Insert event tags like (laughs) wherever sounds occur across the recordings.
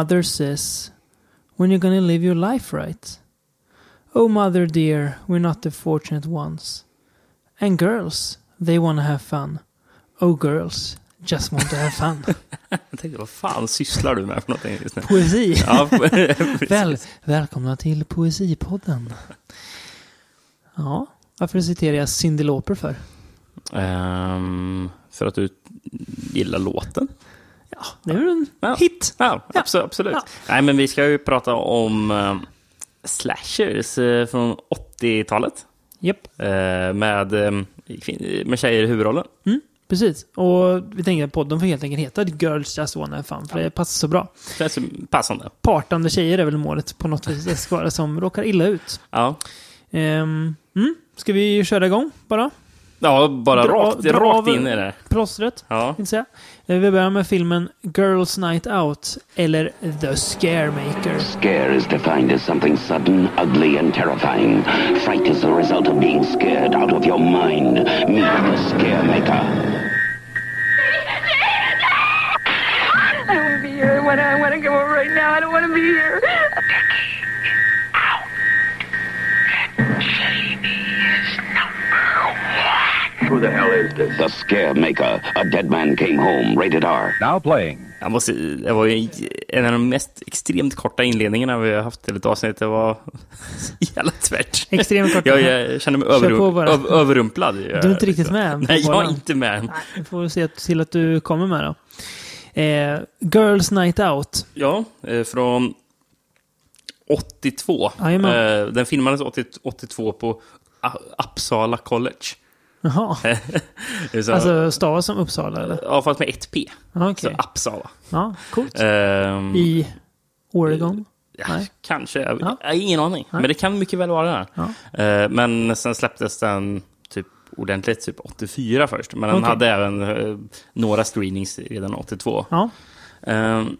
Mother says, when you're gonna live your life right? Oh mother dear, we're not the fortunate ones. And girls, they wanna have fun. Oh girls, just want to have fun. (laughs) Jag tänkte, vad fan sysslar du med för någonting just nu? Poesi. (laughs) Ja, (laughs) Väl, välkomna till Poesipodden. Ja, varför citerar jag Cyndi Lauper för? Ehm, för att du gillar låten? Ja, det är en Ja. hit. Ja, absolut. absolut. Nej, men vi ska ju prata om eh, slashers eh, från 80-talet. Japp, Eh, med, kvin- med tjejer i huvudrollen. mm, precis. Och vi tänker att podden får helt enkelt heta Girls Just Wanna Fun, för det passar så bra. Känns passande. Partande tjejer är väl målet på något vis. Det ska vara som råkar illa ut. Ja, Um, mm, ska vi köra igång bara? Ja bara Dra- rakt, dra rakt in i det. Plåstret, Ja. säga. Eh, Vi börjar med filmen Girls Night Out, eller The Scaremaker. Scare is defined as something sudden, ugly, and terrifying. Fright is the result of being scared out of your mind. Meet the scare maker. I don't want to be here. I want to go right now. I don't want to be here. Who the hell is this? The scare maker. A dead man came home. Rated R. Now playing. Jag måste, det var ju en av de mest extremt korta inledningarna vi har haft till ett avsnitt. Det var (laughs) jävla tvärt. Extremt korta. Jag, jag känner mig överrum, öv, överrumplad. Du är inte riktigt med Nej, jag är inte med. Nej, vi får se till att du kommer med då. Eh, Girls Night Out. Ja, eh, från 82. Jajamän. Eh, Den filmades 80, 82 på Uppsala College. Jaha. (laughs) Så- Alltså stavas som Uppsala eller? Ja, fast med ett P. Ja, Så Okej. Uppsala. Ja, coolt. Ehm, I Oregon? ja, nej. Kanske. Ja. jag har ingen aning. Men det kan mycket väl vara det. Ja. Eh, Men sen släpptes den typ ordentligt typ 84 först. Men den Okej. hade även eh, några screenings redan 82. Ja. Ehm,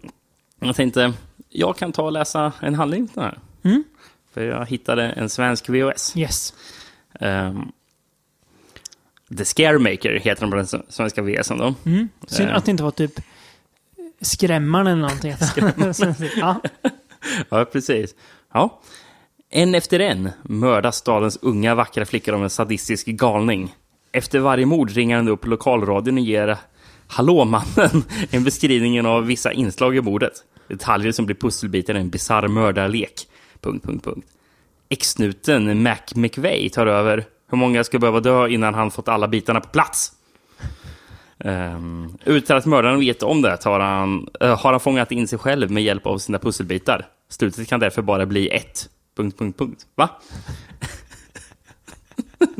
Jag tänkte, jag kan ta och läsa en handling den här. Mm. För jag hittade en svensk VHS. Yes. Ehm, The Scaremaker heter den på den svenska VHSen då. Mm. Synd Eh. att det inte var typ Skrämmaren eller någonting. (laughs) ja. Ja, precis. Ja. En efter en mördas stadens unga vackra flickor av en sadistisk galning. Efter varje mord ringer han upp lokalradion och ger Hallåmannen (laughs) en beskrivning av vissa inslag i mordet. Detaljer som blir pusselbitar i en bisarr mördarlek. Punkt, punkt, punkt. Exnuten Mac McVeigh tar över. Hur många ska behöva dö innan han fått alla bitarna på plats? Um, utan att mördaren vet om det tar han, uh, har han fångat in sig själv med hjälp av sina pusselbitar. Slutet kan därför bara bli ett. Punkt, punkt, punkt. Va?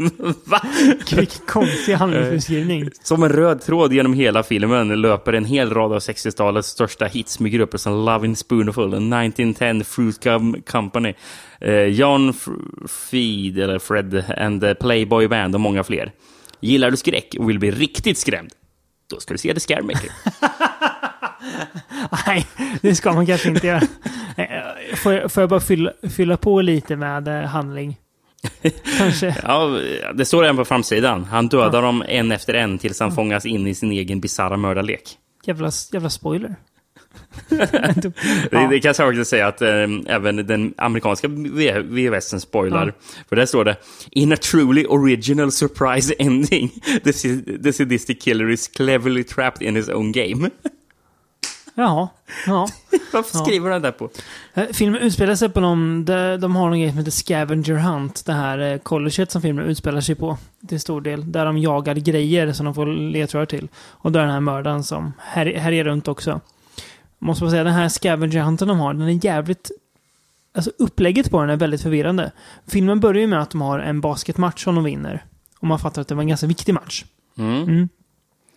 (laughs) Va? Vilken konstig handlingsbeskrivning. Som en röd tråd genom hela filmen löper en hel rad av 60-talets största hits med grupper som Lovin' Spoonful, 1910 Fruit Com- Company, eh, John Feed, eller Fred and the Playboy Band och många fler. Gillar du skräck och vill bli riktigt skrämd? Då ska du se The Scaremaker. (laughs) Nej, det ska man kanske inte göra. Eh, Får jag, får jag bara fylla, fylla på lite med eh, handling? (laughs) Kanske. Ja, det står även på framsidan. Han dödar dem en efter en tills han fångas in i sin egen bisarra mördarlek. Jävla, jävla spoiler. (laughs) Det, Ja. det kan jag faktiskt säga att eh, även den amerikanska VHSen spoilar. För där står det In a truly original surprise ending (laughs) the, the sadistic killer is cleverly trapped in his own game. Jaha. Ja. (laughs) Varför skriver han det på? Eh, Filmen utspelar sig på någon, de, har någon grej som heter Scavenger Hunt. Det här eh, colleget som filmen utspelar sig på. Till stor del. Där de jagar grejer som de får ledtrådar till. Och där är den här mördaren som här, härjar runt också. Måste man säga, den här Scavenger Hunten de har, den är jävligt... Alltså upplägget på den är väldigt förvirrande. Filmen börjar ju med att de har en basketmatch som de vinner. Och man fattar att det var en ganska viktig match. Mm.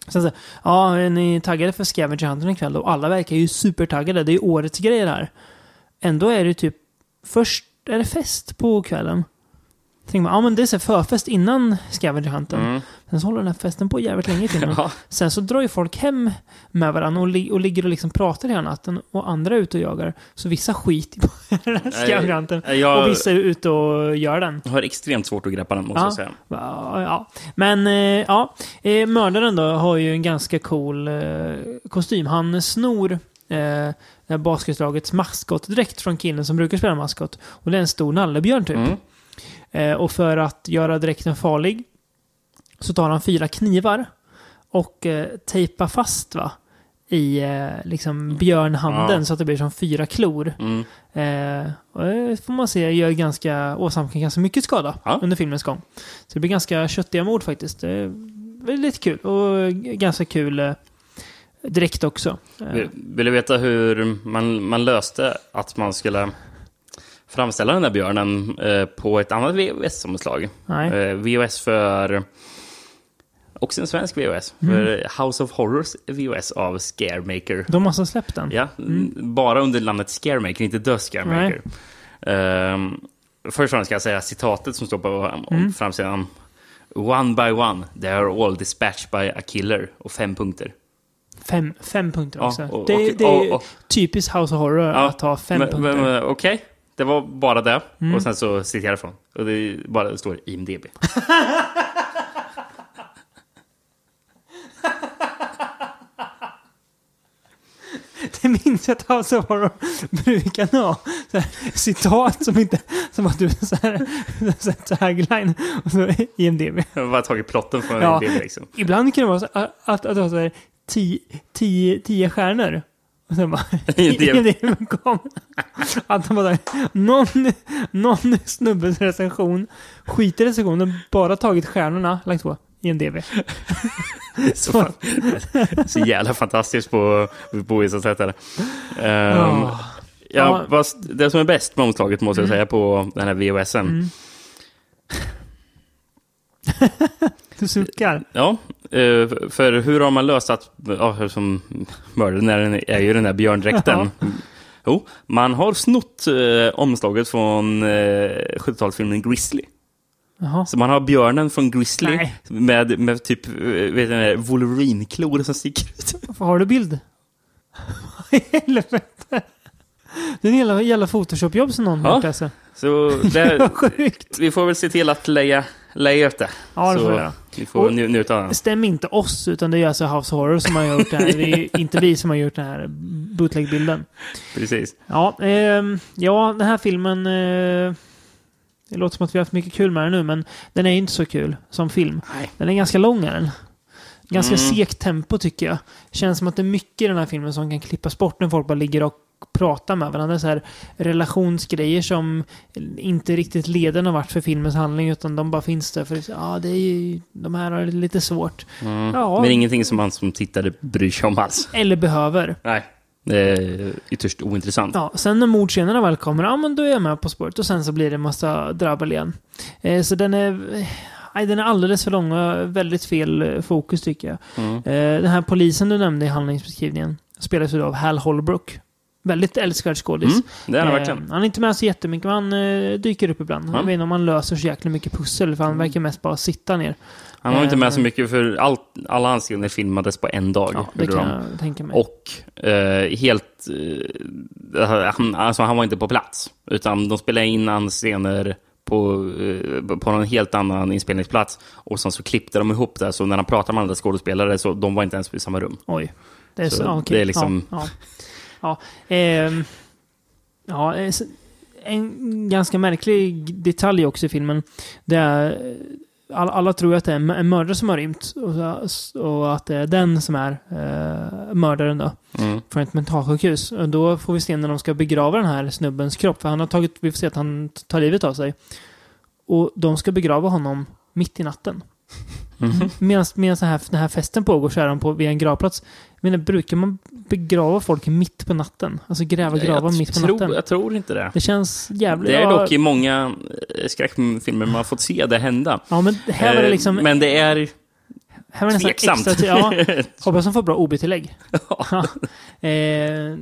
Sen så, ja, är ni taggade för Scavenger Hunter ikväll? Och alla verkar ju supertaggade. Det är ju årets grej det här. Ändå är det typ, först är det fest på kvällen. Tänker man, ja men det är så förfest innan Scavenger Hunten. Mm. Sen så håller den här festen på jävligt länge till. (laughs) Ja. Sen så drar ju folk hem med varandra och, li- och ligger och liksom pratar hela natten. Och andra är ute och jagar. Så vissa skiter på (laughs) den här Scavenger Hunten. Och vissa är ute och gör den. Jag har extremt svårt att greppa den, måste Ja. jag säga. Ja, ja. Men eh, ja, eh, mördaren då har ju en ganska cool eh, kostym. Han snor eh, basketlagets maskotdräkt från killen som brukar spela maskot. Och det är en stor nallebjörn typ. Mm. Eh, och för att göra dräkten farlig så tar han fyra knivar och eh, tejpar fast va? i eh, liksom björnhanden Ja. så att det blir som fyra klor. Mm. Eh, och det får man se gör ganska, åsamkar ganska mycket skada Ja. under filmens gång. Så det blir ganska köttiga mord faktiskt. Det är väldigt kul och ganska kul eh, direkt också. Vill, vill du veta hur man, man löste att man skulle framställa den där björnen eh, på ett annat VHS-omslag? Eh, VHS för... Också en svensk VHS. Mm. För House of Horrors VHS av Scaremaker. De måste ha släppt den. Ja, bara under namnet Scaremaker, inte The Scaremaker. Um, först och främst ska jag säga citatet som står på mm. framsidan. One by one, they are all dispatched by a killer. Och fem punkter. Fem, fem punkter Ja, också. och- det, och- det är typiskt House of Horror Ja, att ha fem men, punkter. Mm. Okej, det var bara det. Och sen så citerar jag från. Och det, bara, det står IMDB. (laughs) Det minns jag att House of Horror brukar ha. Så här, citat som inte... Som att du så här, så här tagline och så IMDB. Jag har bara tagit plotten från Ja. IMDB liksom. Ibland kan det vara så att, att, att du har så här tio, tio, tio stjärnor. Och sen bara... (laughs) IMDb. (laughs) Kom. Att de bara... Någon, någon snubbes recension skiter i recensionen, bara tagit stjärnorna, lagt på IMDB. (laughs) Så, fan, så jävla fantastiskt på, på. Är det. Ehm, Ja. ja, det som är bäst med omslaget måste jag säga på den här VHSen. Du suckar. Ja, eh, för hur har man löst att, ja, som mördaren är, ju den där björndräkten. (laughs) Jo, man har snott eh, omslaget från eh, 70-talsfilmen Grizzly. Jaha. Så man har björnen från Grizzly Nej. med, med typ eh, vet du, Wolverine-klor som sticker ut. (laughs) Har du bild? (laughs) Vad i helvete? Det är en jävla, jävla Photoshop-jobb som någon har Ja. gjort alltså. Så det, vi får väl se till att lägga, lägga ut det. Ja, det så får vi göra. vi får Och- njuta av den. Stäm inte oss, utan det är alltså House Horror som har gjort det här. Det är (laughs) inte vi som har gjort den här bootleg-bilden. Precis. Ja, ehm, ja, den här filmen... Eh, det låter som att vi har haft mycket kul med den nu, men den är inte så kul som film. Nej. Den är ganska lång, den. Ganska Mm. segt tempo, tycker jag. Känns som att det är mycket i den här filmen som kan klippas bort när folk bara ligger och pratar med varandra. Så här relationsgrejer som inte riktigt leder någon vart för filmens handling, utan de bara finns där för ja, det är ju, de här har det lite svårt. Mm. Ja. Men ingenting som man som tittare bryr sig om alls. Eller behöver. Nej. Det är ytterst ointressant. Ja, sen när mordscenerna väl kommer, ja men då är jag med på spåret och sen så blir det en massa drabbel igen. Eh, så den är, eh, nej, den är alldeles för lång och väldigt fel eh, fokus tycker jag. Mm. Eh, den här polisen du nämnde i handlingsbeskrivningen spelas ju av Hal Holbrook. Väldigt älskvärd skådis. Mm, det är han Eh, verkligen. han är inte med så jättemycket, men han eh, dyker upp ibland. Ja. Jag vet inte om han löser så jäkla mycket pussel, för han verkar mest bara sitta ner. Han var inte med så eh, mycket för allt, alla hans scener filmades på en dag. Ja, det kan de. jag tänka mig. Och eh, helt... Eh, han, alltså han var inte på plats. Utan de spelade in hans scener på, eh, på någon helt annan inspelningsplats. Och sen så klippte de ihop det. Så när han pratade med andra skådespelare så de var inte ens i samma rum. Oj. Det är så, Så okej. det är liksom- Ja, ja. Ja. Ja eh, s- en ganska märklig detalj också i filmen. Det är, all, alla tror ju att det är en mördare som har rymt. Och, och att det är den som är eh, mördaren då. Mm. Från ett mentalsjukhus. Och då får vi se när de ska begrava den här snubbens kropp. För han har tagit, vi får se att han tar livet av sig. Och de ska begrava honom mitt i natten. Mhm. Medan, här, den här festen pågår så är de på, vid en gravplats. Men brukar man begrava folk mitt på natten? Alltså gräva gravar mitt på tror, natten? jag tror inte det. Det känns jävligt... Det är dock i många eh, skräckfilmer man har fått se det hända. Ja, men här var det Eh, liksom... Men det är här var det tveksamt. extra... Ja, (laughs) hoppas de får bra OB-tillägg. Ja. Eh,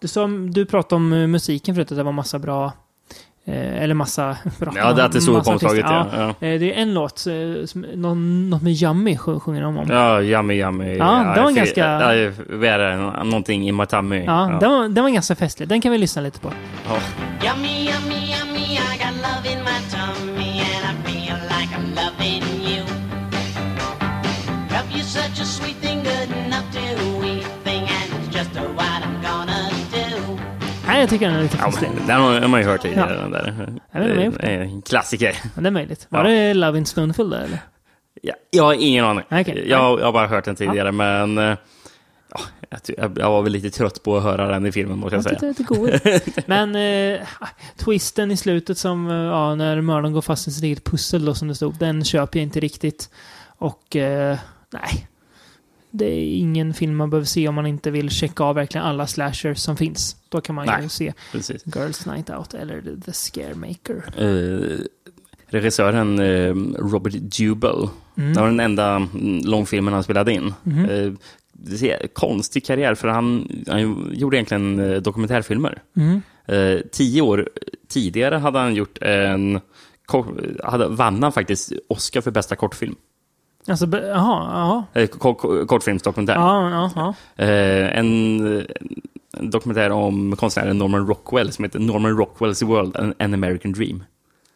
du, sa, du pratade om musiken förut, att det var massa bra... Eh, eller massa (laughs) bra... ja, det är att det stod massa på omslaget. artister. Ja. Ja. Eh, Det är en låt, eh, som, någon, något med Yummy sjung- sjunger de om. Ja, yummy, yummy. Ja, det var I ganska- Ja, är det? Någonting i my tummy. Ja, Den, var, den var ganska festlig. Den kan vi lyssna lite på. Ja. Yummy, yummy, yummy, I got love in my tummy and I feel like I'm loving you. Love you such a sweet Nej, jag tycker den är lite Ja, festlig. men den har man ju hört tidigare. Ja. Den där. Ja, den är en klassiker. Men det är möjligt. Var Ja. det Love in Spoonful där eller? Ja, jag har ingen aning. Okej. Jag, jag har bara hört den tidigare, men eh, ja, jag, ty- jag jag var väl lite trött på att höra den i filmen, måste jag Jag säga. det. (laughs) Men eh, twisten i slutet som, eh, ja, när mördaren går fast i sitt eget pussel då som det stod, den köper jag inte riktigt. Och eh, nej. Det är ingen film man behöver se om man inte vill checka av verkligen alla slashers som finns. Då kan man ju Nej. se Precis. Girls Night Out eller The- Scaremaker. Eh, regissören eh, Robert Dubel. Mm. Det var den enda mm, långfilmen han spelade in. Eh, det är en konstig karriär, för han, han gjorde egentligen eh, dokumentärfilmer. Mm. Eh, tio år tidigare hade han gjort en... Hade, vann han faktiskt Oscar för bästa kortfilm. Alltså, jaha, jaha. Eh, ko- ko- kortfilmsdokumentär. Ja, ja, ja. Eh, en, en dokumentär om konstnären Norman Rockwell som heter Norman Rockwells World, an, an American Dream.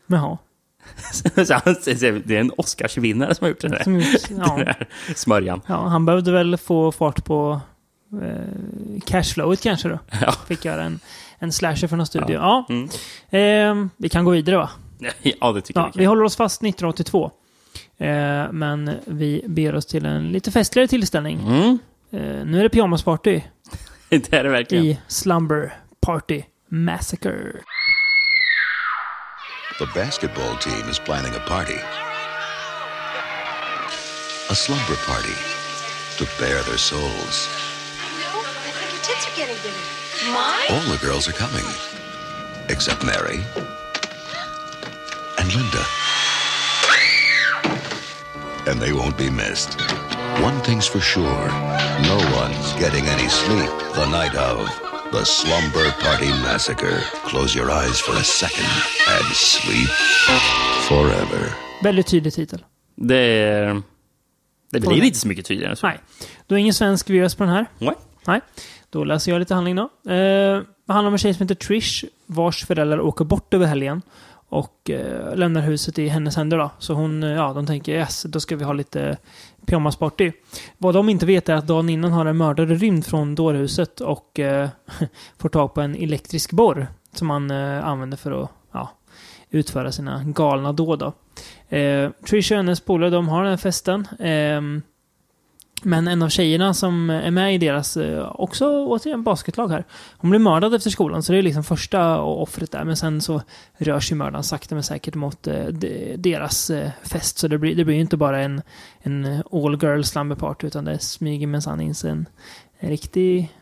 Jaha. (laughs) Det är en Oscarsvinnare som har gjort det där. Som gjort, (laughs) Den ja. där smörjan. ja, han behövde väl få fart på eh, cashflowet kanske då. Ja. Fick göra en, en slasher för någon studio. Ja. Mm. Ehm, vi kan gå vidare va? (laughs) ja, det tycker Ja, jag. vi håller oss fast 1982. Eh, men vi ber oss till en lite festligare tillställning. Mm. Eh, nu är det pyjamasparty (laughs) Det är det verkligen. i Slumber Party Massacre. The basketball team is planning a party. A slumber party to bare their souls. No, I think your tits are getting bigger. Mine? All the girls are coming, except Mary and Linda. And they won't be missed. One thing's for sure no one's getting any sleep the night of the Slumber Party Massacre. Close your eyes for a second and sleep forever. Väldigt tydlig titel. Det, är- det blir inte så mycket tydligare så. Nej. Du har ingen svensk VHS på den här? Nej. Nej. Då läser jag lite handling då. Eh, det handlar om en tjej som heter Trish, vars föräldrar åker bort över helgen. Och eh, lämnar huset i hennes händer då. Så hon, eh, ja, de tänker yes, då ska vi ha lite pyjamasparty. Vad de inte vet är att dagen innan har en mördare rymt från dårhuset och eh, (laughs) får tag på en elektrisk borr. Som han eh, använder för att ja, utföra sina galna dåd. Då. Eh, Trisha och hennes polare, de har den här festen. Eh, men en av tjejerna som är med i deras, eh, också återigen basketlag här, hon blir mördad efter skolan. Så det är liksom första offret där. Men sen så rör sig mördaren sakta men säkert mot eh, de- deras eh, fest. Så det blir, det blir ju inte bara en, en all girl slumber party utan det smyger minsann in sig en, en riktig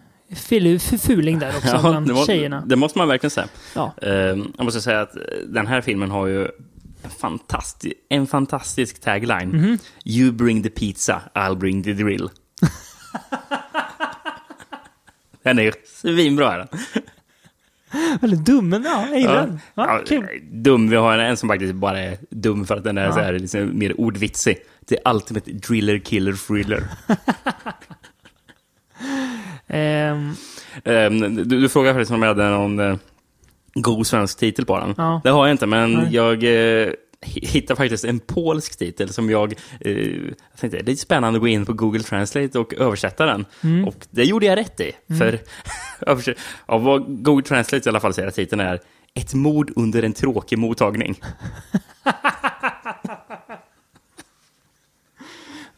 fuling där också (laughs) bland det, må, tjejerna. det måste man verkligen säga. Ja. Eh, jag måste säga att den här filmen har ju fantasti en fantastisk tagline. Mhm. You bring the pizza, I'll bring the drill. (laughs) den är ju svinbra. Är den. Väldigt dum, men ja, jag gillar den. Ja, Ja, kul. Dum, vi har en som faktiskt bara är dum för att den är Ja. så här, liksom, mer ordvitsig. Det är Ultimate Driller Killer Thriller. (laughs) Ehm, Ehm, du, du frågade faktiskt om jag hade någon eh, god svensk titel på den. Ja. Det har jag inte, men Nej. jag eh, hi- hittade faktiskt en polsk titel som jag, eh, jag tänkte det är lite spännande att gå in på Google Translate och översätta den. Mm. Och det gjorde jag rätt i. För (laughs) översätt- ja, vad Google Translate i alla fall säger att titeln är Ett mord under en tråkig mottagning. (laughs)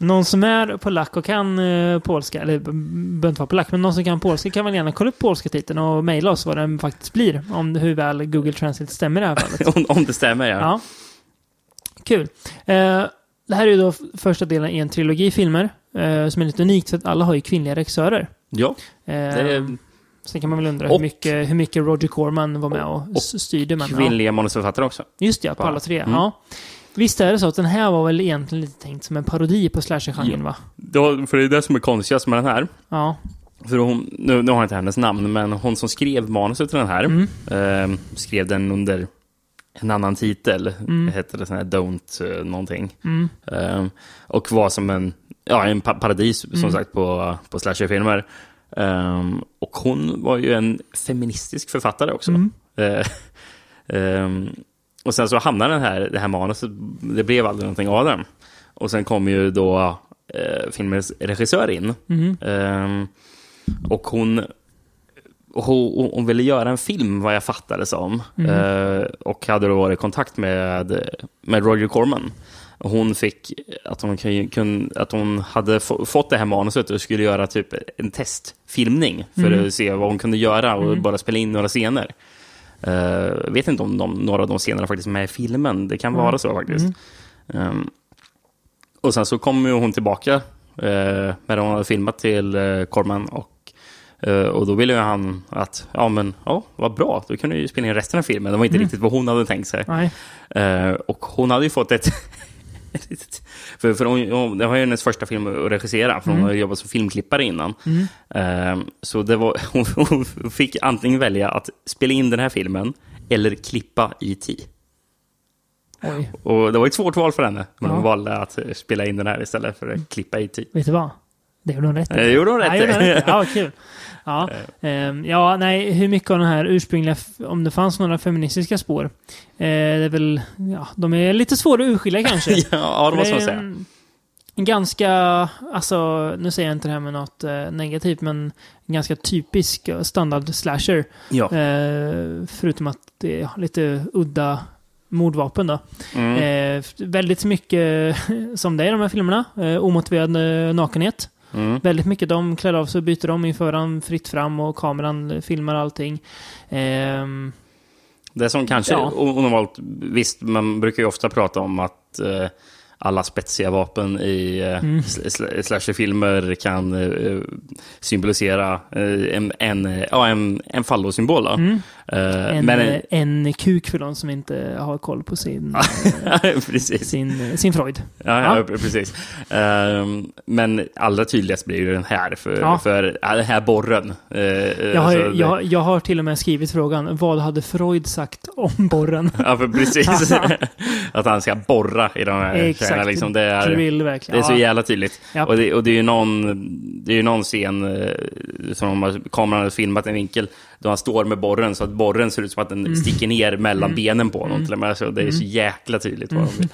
Någon som är polack och kan eh, polska, eller b- behöver inte vara polack, men någon som kan polska kan väl gärna kolla upp polska titeln och mejla oss vad den faktiskt blir. Om hur väl Google Translate stämmer i det här fallet. (laughs) om, om det stämmer, ja. Ja. Kul. Eh, det här är ju då första delen i en trilogi filmer. Eh, som är lite unikt för att alla har ju kvinnliga regissörer. Ja, Eh, är Sen kan man väl undra Och- hur mycket, hur mycket Roger Corman var med och, Och styrde. Men, ja. kvinnliga manusförfattare också. Just det, på alla tre. Mm. Ja. Visst är det så att den här var väl egentligen lite tänkt som en parodi på slasher-genren, Ja. va? Då, för det är det som är konstigast med den här. Ja. För hon, nu, nu har jag inte hennes namn, men hon som skrev manuset till den här Mm. eh, skrev den under en annan titel. Mm. Det hette det sån här Don't eh, någonting. Mm. Eh, och var som en, ja, en pa paradis, som Mm. sagt, på, på slasherfilmer. Eh, och hon var ju en feministisk författare också. (laughs) Mm. Eh, och sen så hamnade den här, det här manuset, det blev aldrig någonting av den. Och sen kom ju då eh, filmens regissör in. Mhm. Ehm, och hon, hon, hon ville göra en film, vad jag fattade som. Eh, och hade då varit i kontakt med, med Roger Corman. Hon fick att hon, kun- att hon hade få, fått det här manuset och skulle göra typ en testfilmning för att se vad hon kunde göra och bara spela in några scener. Jag vet inte om de, några av de scenerna faktiskt är med i filmen. Det kan vara så faktiskt. Ehm, och sen så kom ju hon tillbaka eh, när hon hade filmat till eh, Corman och, eh, och då ville ju han att, ja men, ja, vad bra, då kan du ju spela in resten av filmen. Det var inte riktigt vad hon hade tänkt sig. Och hon hade ju fått ett... (laughs) för för hon, hon, det var ju hennes första film att regissera, för hon Mm. har jobbat som filmklippare innan. Eh, så det var, (laughs) hon, hon fick antingen välja att spela in den här filmen eller klippa E.T. Oj. Och det var ett svårt val för henne, men Ja. hon valde att eh, spela in den här istället för att klippa E.T. Vet du vad? Det gjorde hon rätt i. Det gjorde hon rätt ja, i. gjorde hon rätt i. Ja, kul. (laughs) Ja, ehm, ja, nej, hur mycket av den här ursprungliga, om det fanns några feministiska spår. Eh, det är väl, ja, de är lite svåra att urskilja kanske. (laughs) ja, det måste man säga. en- ganska, alltså, nu säger jag inte det här med något eh, negativt, men en ganska typisk eh, standard slasher. Ja. Eh, förutom att det är lite udda mordvapen då. Mm. Eh, väldigt mycket (laughs) som det är i de här filmerna. Eh, omotiverad eh, nakenhet. Mm. Väldigt mycket de klär av sig och byter om inför han fritt fram och kameran filmar allting. Ehm, Det som kanske Ja. är onormalt, visst, man brukar ju ofta prata om att eh, alla spetsiga vapen i eh, Mm. sl- sl- slasherfilmer kan eh, symbolisera eh, en, en, ja, en, en fallosymbol. Mm. En, men, eh, en kuk för de som inte har koll på sin, (laughs) precis. sin, eh, sin Freud. Ja, ja, precis. Ehm, men allra tydligast blir ju den här, för, Ja. för den här borren. Jag har, ju- jag, jag har till och med skrivit frågan, vad hade Freud sagt om borren? (laughs) Ja, för precis. (laughs) att han ska borra i de här Exakt. Liksom. Det, är, Drill det är så jävla tydligt. Ja. Och, det, och det är ju någon, det är någon scen eh, som de har, kameran har filmat en vinkel då han står med borren så att borren ser ut som att den Mm. sticker ner mellan benen på honom. Till och med. Så det är så jäkla tydligt vad de Mm. vill.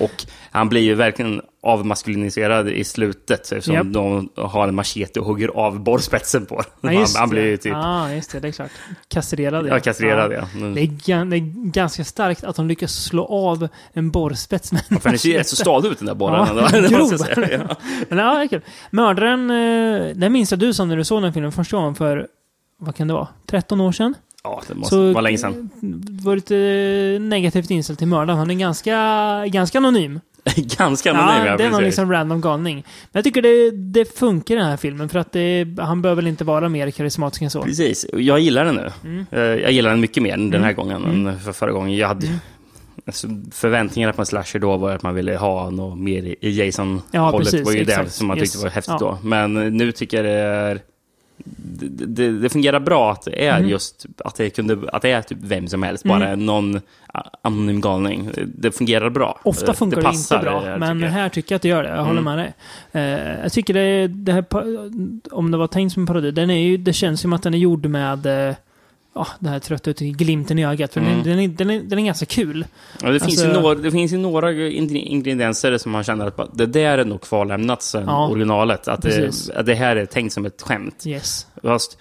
Och han blir ju verkligen avmaskuliniserad i slutet eftersom Japp. de har en machete och hugger av borrspetsen på Ja, han, han blir ju typ Ja, just det. Det är klart. Kastrerad. ja, kastrerad. Ja. Mm. Det, är, gan- det är ganska starkt att de lyckas slå av en borrspets med en För den ser ju rätt så stadig ut den där borren. Ja, (laughs) ändå, grov. säga. Ja. (laughs) Men ja, det är kul. Mördaren, eh, det minns jag du som när du såg den filmen första gången för, vad kan det vara, 13 år sedan? Ja, det måste Så vara länge sedan. var lite negativt inställd till mördaren. Han är ganska, ganska anonym. (laughs) Ganska anonym, ja, ja, det är någon liksom random galning. Men jag tycker det, det funkar i den här filmen för att det, han behöver väl inte vara mer karismatisk än så. Precis, jag gillar den nu. Mm. Eh, Jag gillar den mycket mer den här gången än för förra gången. Jag hade Mm. alltså, förväntningarna på en slasher då var att man ville ha något mer i Ja, Jason-hållet. precis, var ju det exakt. som man tyckte Yes. var häftigt Ja. då. Men nu tycker jag det är... Det, det, det fungerar bra att det är Mm. just att det, kunde, att det är typ vem som helst, bara någon anonym galning. Det fungerar bra. Ofta funkar det, inte bra, eh, men tycker här tycker jag att det gör det. Jag håller med dig. Eh, jag tycker det, det här, om det var tänkt som en parodi, den är ju, det känns som att den är gjord med eh, ja, det här trötta ut glimten i ögat. För Mm. den, den, är, den, är, den är ganska kul. Ja, det, finns ju Alltså- några, det finns ju några in- ingredienser som man känner att det där är nog kvarlämnat sen Ja, originalet. Att det, att det här är tänkt som ett skämt. Yes. Fast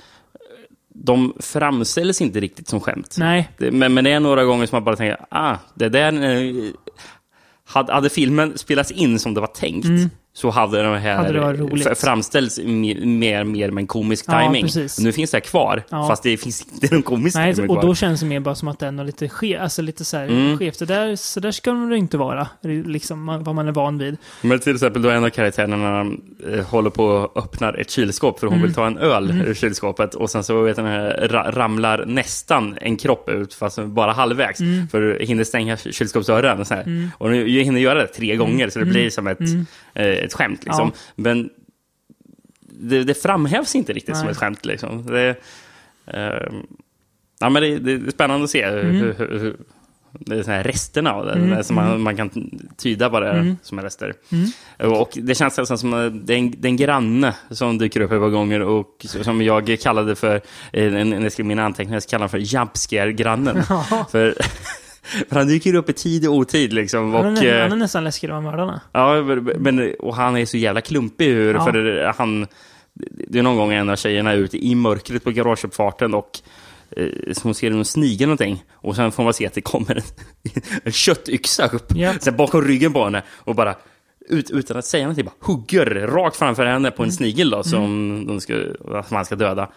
de framställs inte riktigt som skämt. Nej, Det, men, men det är några gånger som man bara tänker, ah, det där... eh, Hade, hade filmen spelats in som det var tänkt så hade de här Mm. Hade framställts mer, mer, med en komisk Ja, timing. precis. Nu finns det här kvar, Ja. fast det finns inte någon komisk Nej, timing och kvar. då känns det mer bara som att den är lite ske, alltså lite så här Mm. skevt. Det där, så där ska det inte vara, liksom, vad man är van vid. Men till exempel då en av karaktärerna eh, håller på och öppnar ett kylskåp för hon Mm. vill ta en öl ur kylskåpet och sen så vet ni, ra ramlar nästan en kropp ut fast bara halvvägs Mm. för hinner stänga kylskåpsdörren. Och, så här. och nu hinner göra det tre gånger så det blir som ett, eh, ett skämt. Liksom. Mm. Ja. Men det, det framhävs inte riktigt som Nej. ett skämt. Liksom. Det, eh, ja, men det, det är spännande att se Mm. hur, hur, hur det är så här resterna av det, som man, man kan tyda vad det är Mm. som är rester. Och det känns nästan som att det är en, det är en granne som dyker upp ett par gånger och som jag kallade för, när jag skrev mina anteckningar, så kallade för jumpscare-grannen. för, (laughs) för han dyker upp i tid och otid liksom. Och, Han är, eh, han är nästan läskigare än mördarna. Ja, men, och han är så jävla klumpig hur, Ja. för han, det är någon gång en av tjejerna är ute i mörkret på garageuppfarten och eh, så hon ser en snigel någonting och sen får man se att det kommer en, (laughs) en köttyxa upp Ja. sen bakom ryggen på henne och bara ut, utan att säga någonting bara hugger rakt framför henne på en snigel då, som, de ska, man ska döda.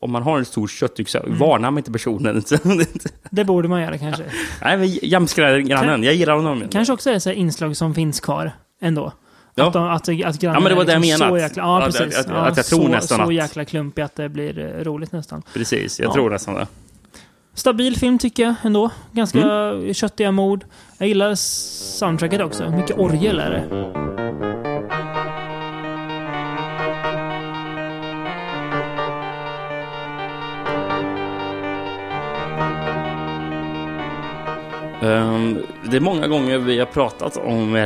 Om man har en stor köttyxa, varnar man inte personen. (laughs) Det borde man göra kanske. Nej, men jamskar grannen. Jag gillar honom. Kanske också är det så inslag som finns kvar ändå. Ja. Att, de, att, att grannen Ja, men det var det jag liksom så jäkla, ja, Att- precis. att- ja, att jag tror så, nästan så att- jäkla klumpig att det blir eh, roligt nästan. Precis, jag Ja. tror nästan det. Stabil film tycker jag ändå. Ganska Mm. köttiga mord. Jag gillar soundtracket också. Mycket orgel är det. Ehm, det är många gånger vi har pratat om i,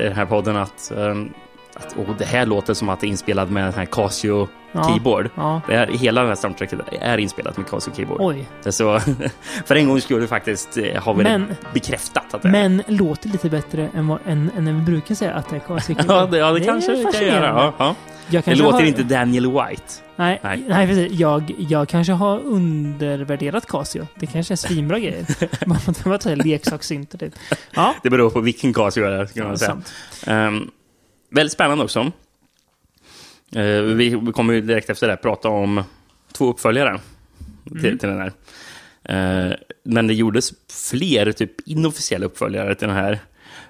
i den här podden att, um, att oh, det här låter som att det är inspelat med den här Casio Ja. keyboard. Ja. Det här, hela den här soundtracket är inspelat med Casio keyboard. Oj. Det Så, (laughs) för en gångs skull faktiskt eh, har vi Men- det bekräftat att det är. Men låter lite bättre än, vad, än, än vi brukar säga att det är Kasi (laughs) Ja, det, ja, det, är kanske det kan göra. Ja, ja. Jag Det låter har, inte Daniel White. Nej, Nej. nej. precis. Jag, jag kanske har undervärderat Casio. Det kanske är svinbra grejer. (laughs) Man får bara säga leksakssynter typ. Ja, Det beror på vilken Casio det är, kan man säga. Um, väldigt spännande också. Eh, vi, vi kommer ju direkt efter det här prata om två uppföljare till, till den här. Eh, men det gjordes fler typ inofficiella uppföljare till den här.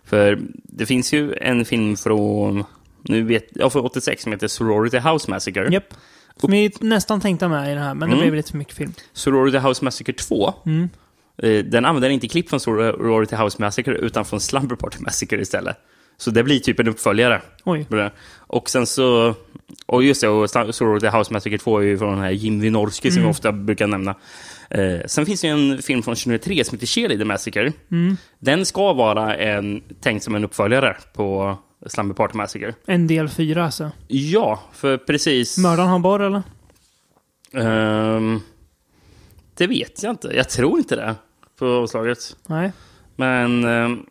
För det finns ju en film från, nu vet, ja, från 86 som heter Sorority House Massacre. Japp. Som vi nästan tänkte med i den här, men det Mm. blev lite för mycket film. Sorority House Massacre 2. Mm. Eh, den använder inte klipp från Sorority House Massacre utan från Slumber Party Massacre istället. Så det blir typ en uppföljare. Oj. Och sen så... Och just det, och Sta- Sorority House Massacre 2 är ju från den här Jim Wynorski som vi ofta brukar nämna. Eh, sen finns det ju en film från 2003 som heter Cheerleader Massacre. Den ska vara en, tänkt som en uppföljare på Slumber Party Massacre. En del fyra alltså. Ja, för precis... Mördaren har borr eller? Ehm, det vet jag inte. Jag tror inte det på omslaget. Nej. Men ehm,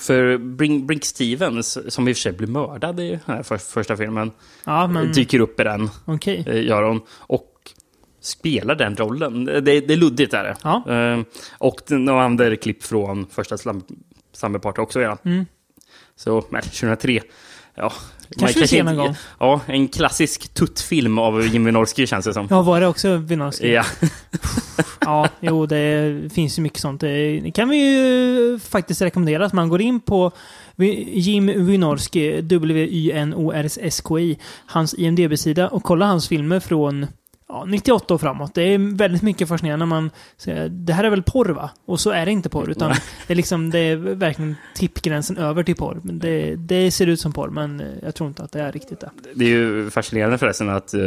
för Brink, Brink Stevens, som i och för sig blir mördad i den här för, första filmen, Ja, men dyker upp i den, okej. eh, gör hon. Och spelar den rollen. Det, det är luddigt är det. Ja. Ehm, och och andra klipp från första Slam- Slumber Party också. Ja. Mm. Så, men 2003. Ja, Kanske vi ser någon gång. Ja, en klassisk tuttfilm av Jim Wynorski känns det som. Ja, var det också Wynorski? Ja. (laughs) Ja, jo, det finns ju mycket sånt. Det kan vi ju faktiskt rekommendera att man går in på Jim Wynorski, W-Y-N-O-R-S-K-I, hans IMDB-sida och kollar hans filmer från ja, 98 och framåt. Det är väldigt mycket fascinerande när man säger det här är väl porr va? Och så är det inte porr, utan det är liksom, det är verkligen tippgränsen över till porr. Men det, det ser ut som porr, men eh, jag tror inte att det är riktigt det. Det är ju fascinerande förresten att eh,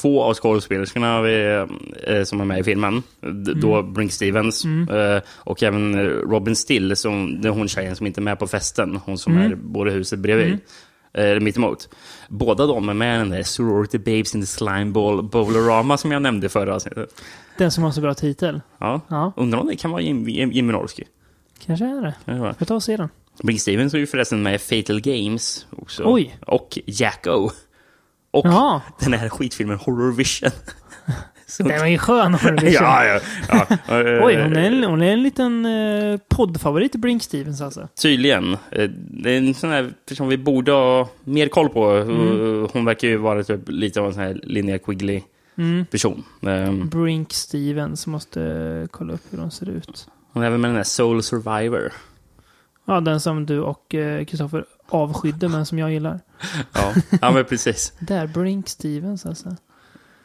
två av skådespelerskorna vi, eh, som är med i filmen, d- då Brink Stevens eh, och även Robin Still, som, det är hon tjejen som inte är med på festen, hon som är både huset bredvid. Eh, mittemot. Båda de är med i den där Sorority Babes in the Slime Ball Bowlerama som jag nämnde förra avsnittet. Den som har så bra titel. Ja. Ja, Undrar om det kan vara Jim, Jim, Jim Wynorski. kanske är det. Ja, det var. Får ta och se den. Brink Stevens är ju förresten med Fatal Games också. Oj. Och Jacko. Och Jaha, den här skitfilmen Horror Vision. Så- den var ju skön. Horror (laughs) ja, ja, ja. Eh, (laughs) Oj, hon är, en, hon är en liten eh, poddfavorit, Brink Stevens alltså. Tydligen. Eh, Det är en sån här person vi borde ha mer koll på. Mm. Eh, Hon verkar ju vara typ lite av en sån här Linnea Quigley-person. Mm. Eh, Brink Stevens, måste eh, kolla upp hur de ser ut. Hon är även med den här Soul Survivor. Ja, den som du och eh, Kristoffer avskydde, men som jag gillar. (laughs) Ja, ja men precis. Där, Brink Stevens alltså.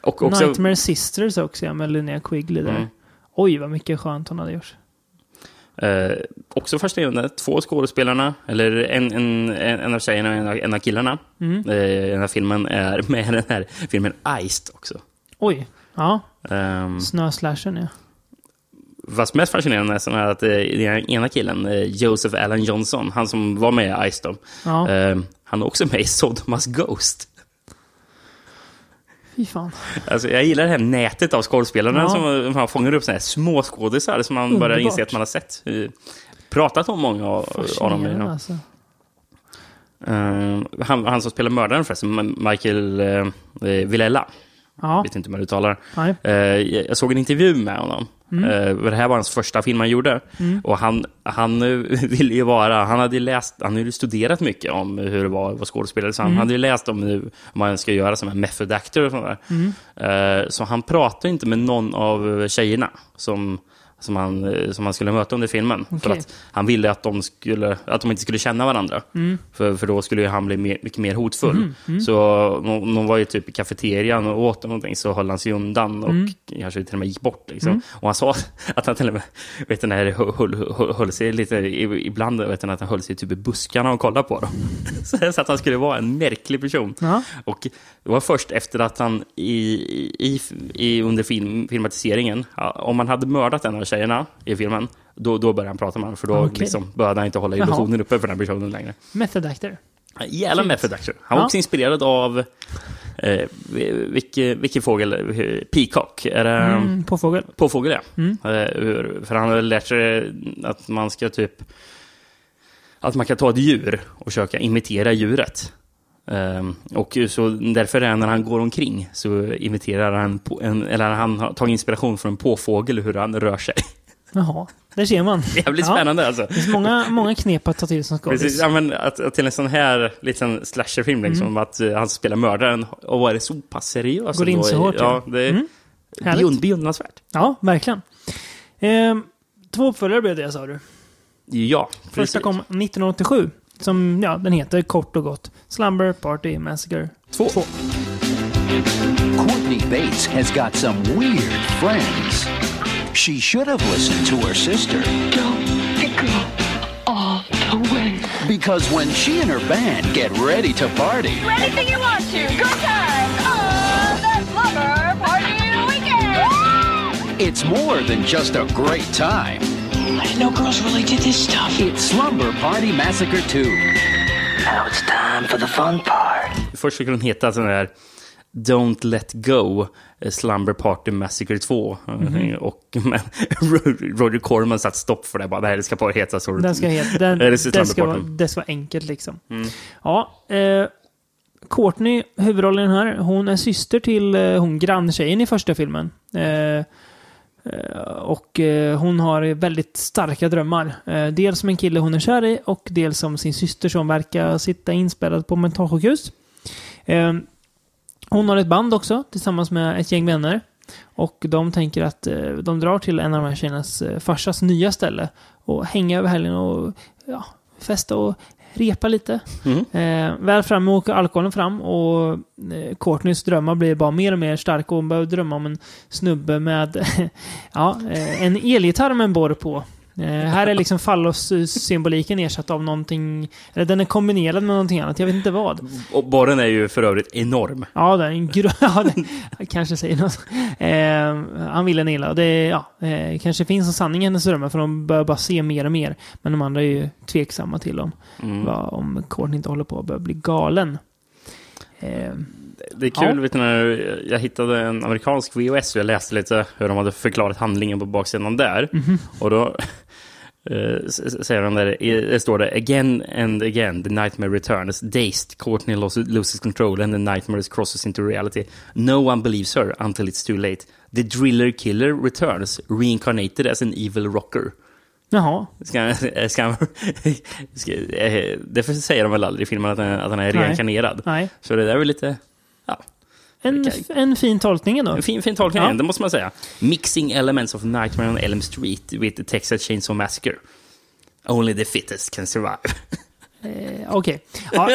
Och också, Nightmare Sisters också, ja, med Linnea Quigley där. Mm. Oj, vad mycket skönt hon hade gjort. eh, också fascinerande, två skådespelarna, eller en, en, en, en av tjejerna och en av, en av killarna Mm. eh, den här filmen är (laughs) med i den här filmen Iced också. Oj, ja. Um, Snöslashern, ja. Fast mest fascinerande nästan är att eh, den ena killen, eh, Joseph Allen Johnson, han som var med i Ice då, Ja, eh, han är också med i Sodomas Ghost. Fy fan. Alltså, jag gillar det här nätet av skådespelarna Ja. som man fångar upp såna här små skådisar som man börjar Underbart. inse att man har sett. Pratat om många av, av dem. Alltså. Eh, han, han som spelar mördaren förresten, Michael eh, Villela. Ja, vet inte hur man uttalar jag jag såg en intervju med honom. Mm. Eh, det här var hans första film han gjorde. Och han, han eh, (laughs) ville vara, han hade läst, han hade studerat mycket om hur det var att vara skådespelare. Så han Mm. hade ju läst om hur man ska göra som en method actor och sånt där. Mm. Eh, så han pratade inte med någon av tjejerna som, som, han, eh, som han skulle möta under filmen. För Okej. att han ville att de, skulle, att de inte skulle känna varandra. Mm. För, för då skulle han bli mer, mycket mer hotfull. Så de, de var ju typ i kafeterian och åt någonting så höll han sig undan och Mm. kanske till och med gick bort. Liksom. Och han sa (laughs) att han till och med vet du, när höll, höll, sig lite, ibland vet du, att han höll sig typ i buskarna och kollade på dem. (laughs) så att han skulle vara en märklig person. Ja. Och det var först efter att han i, i, i, under film, filmatiseringen, om man hade mördat en av tjejerna i filmen, då, då började han prata med honom, för då Okej. liksom, började han inte hålla Jaha. illusionen uppe för den personen längre. Method actor. Jävla method actor. Han var Ja. också inspirerad av, eh, vilken, vilken fågel? Eh, Peacock? Är det, Mm, på fågel. Påfågel, ja. Eh, hur- för han har lärt sig att man ska typ... Att man kan ta ett djur och försöka imitera djuret. Ehm, och så därför är när han går omkring så imiterar han, på en, eller han tagit inspiration från en påfågel hur han rör sig. Jaha, där ser man. Jävligt Ja. spännande alltså. Det finns många, många knep att ta till som Precis, skådis. ja, men att, att till en sån här liten slasherfilm, liksom, att uh, han spelar mördaren och var det så pass seriös. Går in så hårt, ja. Det är Mm. Beundransvärt. Ja, verkligen. Ehm, två uppföljare blev det, sa du. Ja, Första precis. kom 1987. Som, ja, den heter kort och gott Slumber Party Massacre 2. Courtney Bates has got some weird friends. She should have listened to her sister. Don't go all the way. Because when she and her band get ready to party, Anything you want to. Good time. Oh, that's lover party weekend. it's more than just a great time. I didn't know girls really did this stuff. It's Slumber Party Massacre 2. Now it's time for the fun part. Först skulle den heta sån där Don't Let Go, eh, Slumber Party Massacre 2. Mhm. Och, (laughs) men Roger Corman satt stopp för det. Bara, det här ska bara heta så. Den ska heta... Den, (laughs) Är det ska vara, det ska vara enkelt liksom. Ja, eh, Courtney, huvudrollen här, hon är syster till eh, hon granntjejen i första filmen. Eh, Eh, och eh, hon har väldigt starka drömmar. Eh, dels som en kille hon är kär i och dels som sin syster som verkar sitta inspärrad på mentalsjukhus. Hon har ett band också tillsammans med ett gäng vänner. Och de tänker att de drar till en av de här tjejernas farsas nya ställe och hänga över helgen och ja, festa och repa lite. Eh, väl framme åker alkoholen fram och eh, Courtneys drömmar blir bara mer och mer starka och hon börjar drömma om en snubbe med (laughs) ja, eh, en elgitarr med en borr på. Eh, här är liksom fallos-symboliken ersatt av någonting, eller den är kombinerad med någonting annat, jag vet inte vad. Och borren är ju för övrigt enorm. Ja, det är en grö... (laughs) Ja, det, kanske säger något. Eh, han vill en illa. Det ja, eh, kanske finns en sanning i hennes drömmar för de börjar bara se mer och mer. Men de andra är ju tveksamma till om, vad, om Courtney inte håller på att börja bli galen. Eh, Det är kul, Ja. vet du, när jag hittade en amerikansk VHS och jag läste lite hur de hade förklarat handlingen på baksidan där. Mhm. Och då eh, säger de där, det står det again and again, the nightmare returns, dazed, Courtney loses, loses control and the nightmare crosses into reality. No one believes her until it's too late. The driller killer returns, reincarnated as an evil rocker. jaha. Ska, (laughs) ska, ska, eh, därför säger de väl aldrig i filmen att han, att han är Nej. reinkarnerad. Nej. Så det där är väl lite... En, en fin tolkning ändå. en fin, fin tolkning, Ja. det måste man säga. Mixing elements of Nightmare on Elm Street with the Texas Chainsaw Massacre. Only the fittest can survive. Eh, Okej. Ja,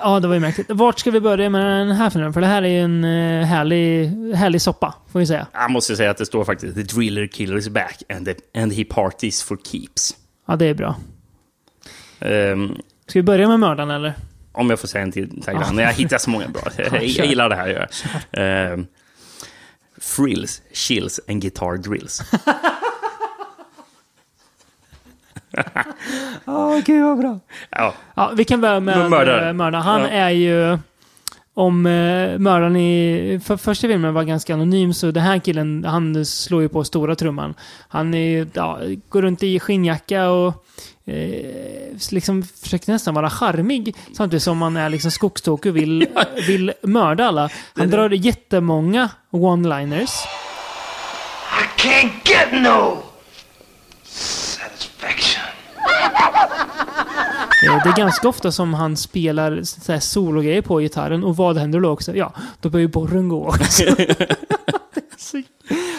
ja, det var ju märkligt. Vart ska vi börja med den här filmen? För det här är ju en eh, härlig, härlig soppa, får vi säga. Jag måste säga att det står faktiskt The driller killer is back and, the, and he parties for keeps. Ja, det är bra. Ehm, Ska vi börja med mördaren eller? Om jag får säga en till tagline. Jag hittar så många bra. (laughs) Jag, jag gillar det här. Jag gör. Ehm, frills, chills and guitar drills. (laughs) Ja, gud vad bra. Ja, Ja, vi kan börja med mördaren. mördaren. mördaren. Han Ja. är ju... om eh, mördaren i för, första filmen var ganska anonym så den här killen, han slår ju på stora trumman. Han är, ja, går runt i skinnjacka och eh, liksom försöker nästan vara charmig samtidigt som han är liksom skogstokig och vill, (laughs) vill mörda alla. Han drar jättemånga one-liners. I can't get no satisfaction. Eh, Det är ganska ofta som han spelar så här sologrejer på gitarren och vad händer då också? Ja, då börjar ju borren gå också. (laughs) (laughs) det, är så,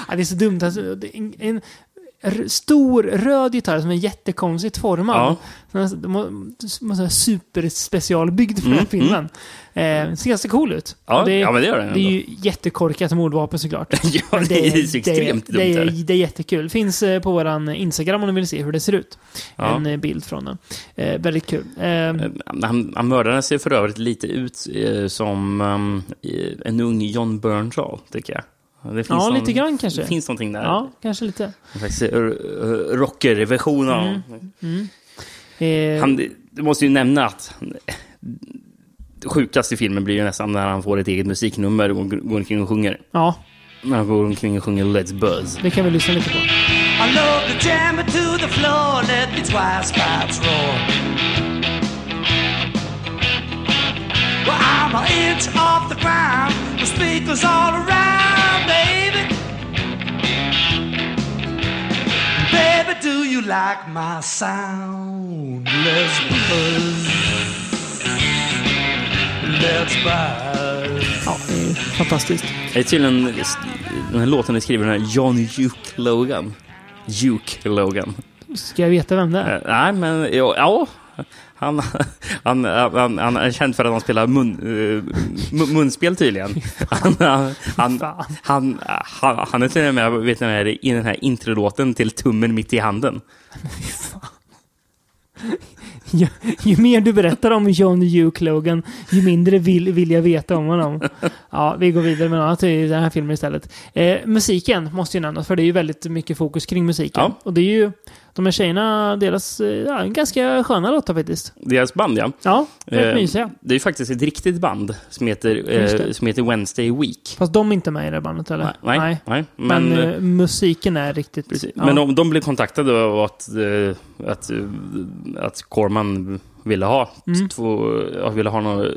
ja, det är så dumt. Alltså, det är en, en stor röd gitarr som är jättekonstigt formad. Ja. Vara superspecialbyggd för den här filmen. Eh, ser ganska cool ut. Ja, det, ja, men det gör den Det är ju jättekorkat mordvapen såklart. (laughs) Ja, Men det är extremt det, dumt. det, är, det. är jättekul. Finns eh, på våran Instagram om ni vill se hur det ser ut. Ja. En eh, bild från den. Eh, väldigt kul. Eh, Han, han mördaren ser för övrigt lite ut som um, en ung John Bernthal, tycker jag. Det finns Ja, någon- lite grann kanske. Det finns någonting där. ja, kanske lite. En slags eh, eh, rockerversion av Mm. Eh, Han, du måste ju nämna att det sjukaste i filmen blir ju nästan när han får ett eget musiknummer och går omkring och sjunger. ja, När han går omkring och sjunger Let's Buzz. det kan vi lyssna lite på. I love to jam it to the floor, let the twice pipes roar. Well, I'm an inch off the ground, with speakers all around, baby. Baby, do you like my sound? Let's buzz. Let's buzz. Ja, det är fantastiskt. Det är tydligen den här låten är skriven av John Duke Logan. Duke Logan. Ska jag veta vem det är? Eh, nej, men ja, ja. Han, han, han, han är känd för att han spelar mun, mun, munspel tydligen. (laughs) Han, han, han, han, är till och med vet ni, i den här introlåten till Tummen mitt i handen. (laughs) Ju, ju mer du berättar om John Duke Logan, ju mindre vill, vill jag veta om honom. Ja, vi går vidare med något annat i den här filmen istället. Eh, musiken måste ju nämnas, för det är ju väldigt mycket fokus kring musiken. Ja. Och det är ju, de här tjejerna, deras, eh, ja, ganska sköna låtar faktiskt. Deras band, ja. Ja, rätt Eh, mysiga. Det är ju faktiskt ett riktigt band som heter, eh, som heter Wednesday Week. Fast de är inte med i det bandet, eller? Nej, nej, nej. Men, Men, eh, musiken är riktigt... Precis. Ja. Men de, de blev kontaktade av att, eh, att, eh, att Corman ville ha, Mm. två, ja, ville ha några,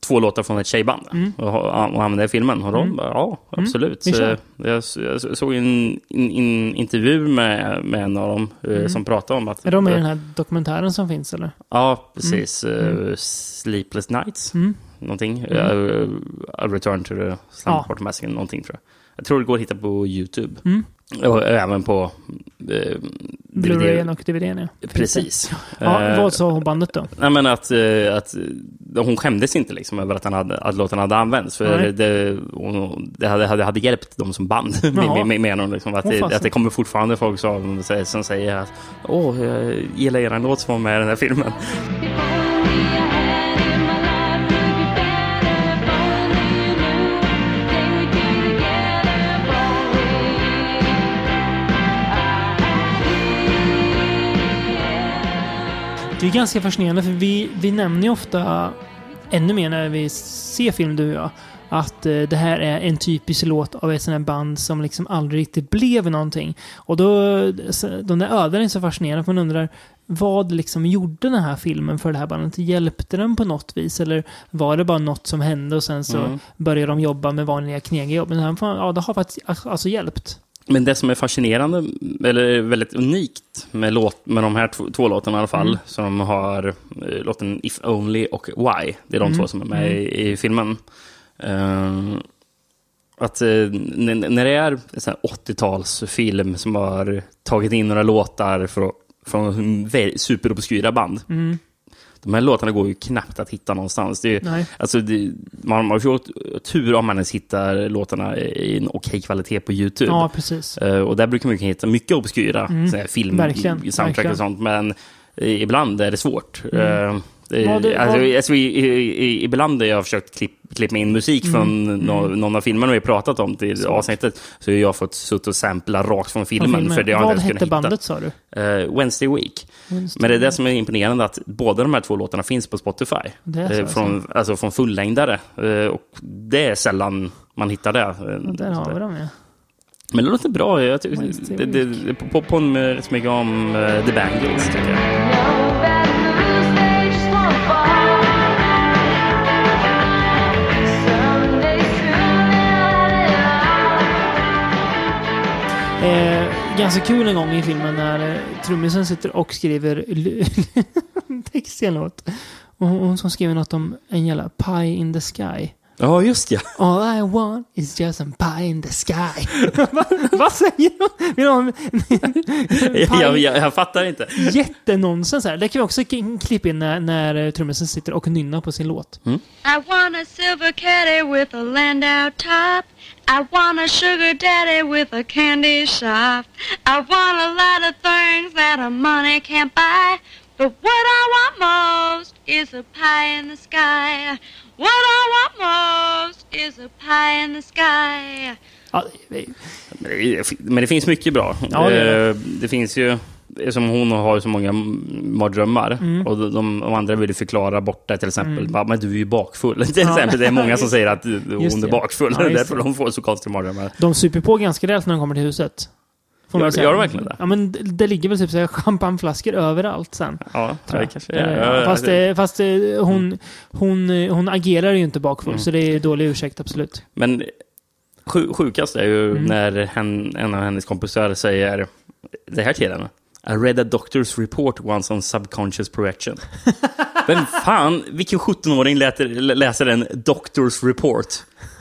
två låtar från ett tjejband och, ha- och använda i filmen. Och de Mm. bara, ja, absolut. vi kör. Så jag, jag såg en, en, en intervju med, med en av dem eh, som pratade om att... Mm. Är de med i den här dokumentären som finns, eller? Ja, precis. Eh, Sleepless Nights, Mm. någonting. Eh, A Return to the Slumber Massacre, någonting tror jag. Jag tror det går att hitta på YouTube. Och även på eh, Blu-rayen och DVDn, ja. Precis. Ja, Eh, vad sa bandet då? Nej, men att, eh, att eh, hon skämdes inte liksom över att, han hade, att låten hade använts. För Nej. det, hon- det hade, hade, hade hjälpt dem som band, (laughs) med hon, liksom, att, Åh, det, att det kommer fortfarande folk som, som säger att Åh, jag gillar er låt som var med i den här filmen. Det är ganska fascinerande för vi, vi nämner ju ofta ännu mer när vi ser film du och jag. Att eh, det här är en typisk låt av ett sånt här band som liksom aldrig riktigt blev någonting. Och då, de där ödena är så fascinerande för man undrar vad liksom gjorde den här filmen för det här bandet? Hjälpte den på något vis? Eller var det bara något som hände och sen så Mm. började de jobba med vanliga knegiga jobb? Men det här, ja, det har faktiskt alltså hjälpt. Men det som är fascinerande, eller väldigt unikt med, låt, med de här två, två låtarna i alla fall, Mm. som har eh, låten If Only och Why. Det är de Mm. två som är med i, i filmen. Eh, att eh, n- när det är en sån här 80-talsfilm som har tagit in några låtar från, från superobskyra band. De här låtarna går ju knappt att hitta någonstans. Det är, ju-. Alltså, det, man, man får tur om man ens hittar låtarna i en okej kvalitet på YouTube. Ja, precis. Eh, och där brukar man kunna hitta mycket obskyra Mm. film, Verkligen, soundtrack verkligen. och sånt. Men eh, ibland är det svårt. Mm. Eh, Det- alltså, vad- alltså, i, i, i, ibland när jag har försökt klipp, klippa in musik från Mm, nå- någon av filmerna vi har pratat om till avsnittet, så har jag fått suttit och sampla rakt från filmen. filmen. För det har Vad hette bandet sa du? hitta. Eh, Wednesday Week. Men det är det som är imponerande, att båda de här två låtarna finns på Spotify. Eh, från, alltså från fullängdare. Eh, och det är sällan man hittar det. Eh, Där har vi dem ja. Men det låter bra. Jag tycker, Wednesday det, det, det på, på rätt så mycket om The Bangles, tycker jag. Eh, ganska kul en gång i filmen när eh, trummisen sitter och skriver text till en låt. Och hon, som skriver något om en jävla pie in the sky. Ja, just ja. (laughs) All I want is just a pie in the sky. (laughs) Va- Vad säger hon? Jag, jag, jag, fattar inte. Jättenonsens här. Det kan vi också klippa in när, när eh, trummisen sitter och nynnar på sin låt. Mm. I want a silver caddy with a landau top. I want a sugar daddy with a candy shop. I want a lot of things that a money can't buy. But what I want most is a pie in the sky. What I want most is a pie in the sky. Ja, Men det- finns mycket bra. Ja, det det. Eh, det finns ju, som hon har så många mardrömmar. Mm. Och de, de andra vill förklara bort det till exempel. Bara, Men du är ju bakfull. (laughs) Till exempel. Det är många som säger att hon Just är bakfull. Ja, det är därför de får så konstiga mardrömmar. De super på ganska rejält när de kommer till huset. Får Gör- säga. gör de verkligen det? Ja, men det, ligger väl typ så här champagneflaskor överallt sen. Ja, tror det jag. kanske Eh, är. Ja, Fast, det- eh, fast eh, hon, hon, eh, hon agerar ju inte bakfull, Mm. så det är dålig ursäkt absolut. Men sju, sjukast är ju Mm. när hen, en av hennes kompisar säger det här till henne. I read a doctor's report once on subconscious projection. (laughs) Vem fan, vilken 17-åring läter, läser en doctor's report?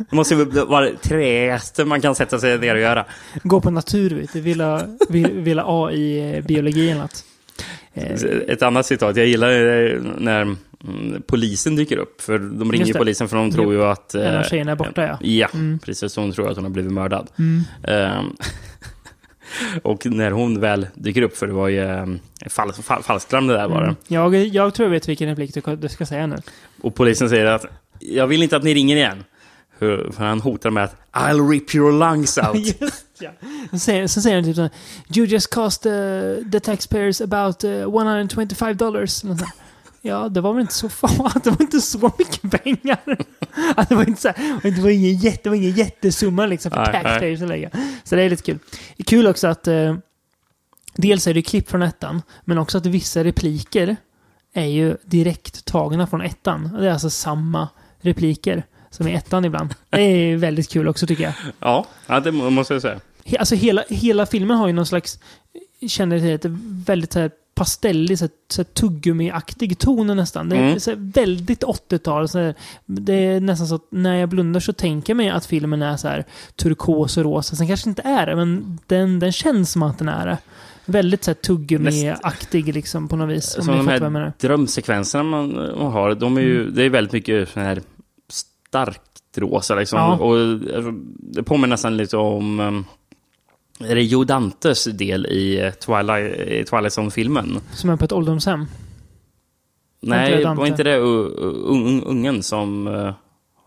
Det måste vara det träigaste man kan sätta sig ner och göra. Gå på natur, vet du. Vill ha, vill, vill ha A i eh, biologi eller något. Eh, Ett annat citat, jag gillar det när mm, polisen dyker upp. För de ringer polisen för de tror ju att... En av eh, tjejerna är borta, ja. Ja, Mm. precis. Hon tror att hon har blivit mördad. Mm. (laughs) Och när hon väl dyker upp, för det var ju um, fal fal falsklarm det där var det. Mm. Jag, jag tror jag vet vilken replik du, du ska säga nu. Och polisen säger att jag vill inte att ni ringer igen. För han hotar med att I'll rip your lungs (laughs) out. Just ja. Sen säger, sen säger han typ så här, You just cost uh, the taxpayers about uh, 125 dollars. Ja, det var väl inte så farligt. (laughs) Det var inte så mycket pengar. (laughs) Det var inte så här, det var ingen, jätte, det var ingen jättesumma liksom för taxpayers att lägga. Så det är lite kul. Det är kul också att eh, dels är det klipp från ettan, men också att vissa repliker är ju direkt tagna från ettan. Det är alltså samma repliker som i ettan ibland. Det är väldigt kul också tycker jag. (laughs) Ja, ja, det må- måste jag säga. Alltså hela, hela filmen har ju någon slags, känner till, väldigt så här pastellig, så så tuggummi-aktig ton nästan. Det är Mm. så väldigt 80-tal. Så här, det är nästan så att när jag blundar så tänker jag mig att filmen är så här turkos och rosa. Sen kanske det inte är det, men den, den känns som att den är det. Väldigt så här tuggummi-aktig liksom på något vis. Om Som de här drömsekvenserna man, man har, de är ju, det är väldigt mycket sån här starkt rosa liksom. Ja. Och alltså, det påminner nästan lite om um, är det Joe Dantes del i eh, Twilight, Twilight Zone-filmen? Som är på ett ålderdomshem. inte Nej, det var inte det ungen som uh,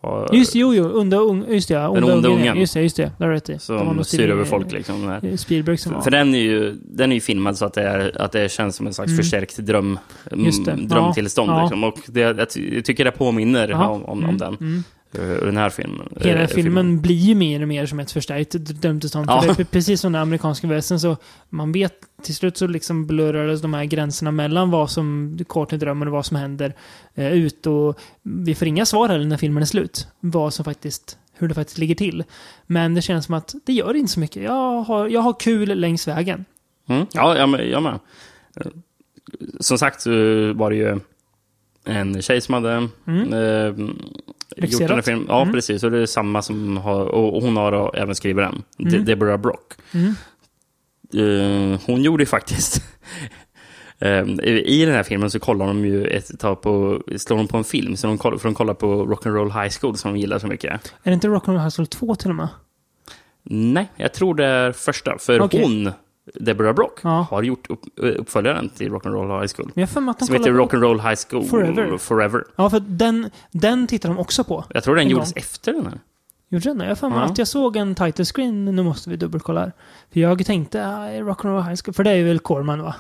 har... Just jo, jo. Onda, ung, just det, ja. Den onda ungen. ungen. Just det, just det. Du rätt i. Som styr över folk liksom. här. Spielberg som För, var. för den är ju den är ju filmad så att det, är, att det känns som en slags Mm. förstärkt dröm, mm, drömtillstånd. Ja. Liksom. Och det, jag, ty- jag tycker det påminner Jaha. om, om, Mm, om den. mm. Eh, Den här filmen. Hela eh, filmen blir ju mer och mer som ett förstärkt dömtillstånd. Ja. För det precis som den amerikanska väsen så man vet till slut så liksom blurrades de här gränserna mellan vad som Courtney drömmer och vad som händer eh, ut och vi får inga svar heller när filmen är slut. Vad som faktiskt, hur det faktiskt ligger till. Men det känns som att det gör inte så mycket. Jag har, jag har kul längs vägen. Mm. Ja, jag med. Jag med. Eh, Som sagt så var det ju en tjej som hade Mm. eh, gjort den här filmen. Ja, Mm. precis. Och det är samma som har, och hon har även skrivit den. De- Mm. Deborah Brock. Mm. Eh, hon gjorde ju faktiskt... (laughs) eh, I den här filmen så kollar de ju ett tag på, slår de på en film, så de kollar, för de kollar på Rock'n'Roll High School som de gillar så mycket. Är det inte Rock'n'Roll High School 2 till och med? Nej, jag tror det är första. För Okej. hon Deborah Brock, Ja. har gjort upp, uppföljaren till Rock'n'Roll High School. Jag Som heter Rock'n'Roll High School Forever. Forever. Ja, för den, den tittar de också på. Jag tror den En gjordes gång. efter den här. Gjorde den det? Jag har Ja. att jag såg en title screen, nu måste vi dubbelkolla här. För jag tänkte, ah, Rock'n'Roll High School, för det är väl Corman va?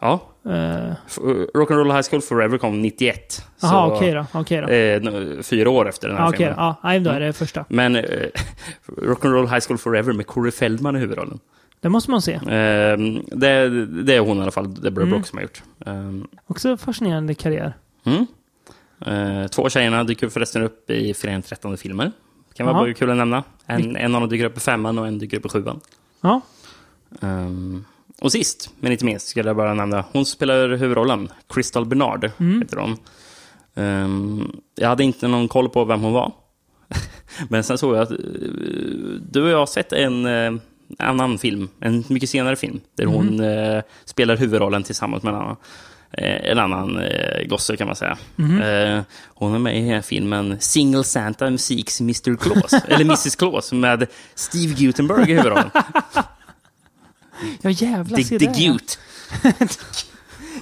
Ja. Eh, F- Rock'n'Roll High School Forever kom 91. Jaha, okej då. Okej då. Eh, fyra år efter den här okej filmen. Ja, då är det första. Men eh, (laughs) Rock'n'Roll High School Forever med Corey Feldman i huvudrollen. Det måste man se. Eh, det, det är hon i alla fall, Deborah Mm. Brock, som har gjort. Eh, Också fascinerande karriär. Mm. Eh, två tjejerna dyker förresten upp i än 13 filmer. Kan vara kul att nämna. En, en av dem dyker upp i femman och en dyker upp i sjuan. Ja. Ehm, och sist, men inte minst, skulle jag bara nämna. Hon spelar huvudrollen. Crystal Bernard Mm. heter hon. Ehm, jag hade inte någon koll på vem hon var. (laughs) men sen såg jag att eh, du och jag har sett en eh, annan film, en mycket senare film, där Mhm. hon eh, spelar huvudrollen tillsammans med en annan, eh, en annan eh, gosse kan man säga. Mhm. Eh, hon är med i filmen Single Santa Seeks Mr. Claus, (laughs) eller Mrs. Claus, med Steve Gutenberg i huvudrollen. (laughs) Ja, jävlar. The, se the där, ja. Gut.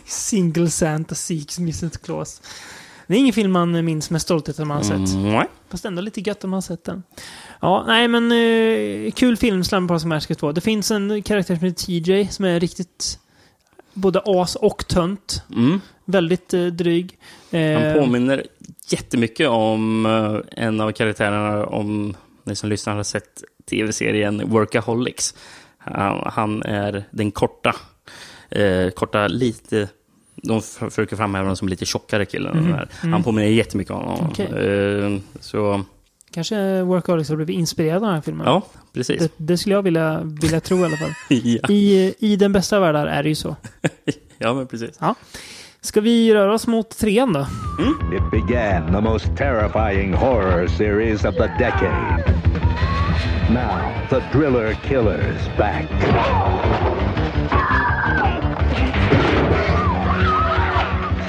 Single Santa Seeks Mrs. Claus. Det är ingen film man minns med stolthet när man har sett. Mm. Fast ändå lite gött om man har sett den. Ja, nej men eh, kul film, Slumber Party Massacre 2. Det finns en karaktär som heter TJ som är riktigt både as och tönt. Mm. Väldigt eh, dryg. Han Eh, påminner jättemycket om eh, en av karaktärerna, om ni som lyssnar har sett tv-serien Workaholics. Han, han är den korta, eh, korta lite... De försöker framhäva honom som lite tjockare killen. Mhm, den här. mm. Han påminner jättemycket om honom. Okej. Eh, så, Kanske Workaholics har blivit inspirerad av den här filmen. ja, precis. Det, det skulle jag vilja, vilja tro i alla fall. (laughs) ja. I, I den bästa av världar är det ju så. (laughs) ja, men precis. Ja. Ska vi röra oss mot trean då? It began the most terrifying horror series of the decade. Now, the driller killer's back.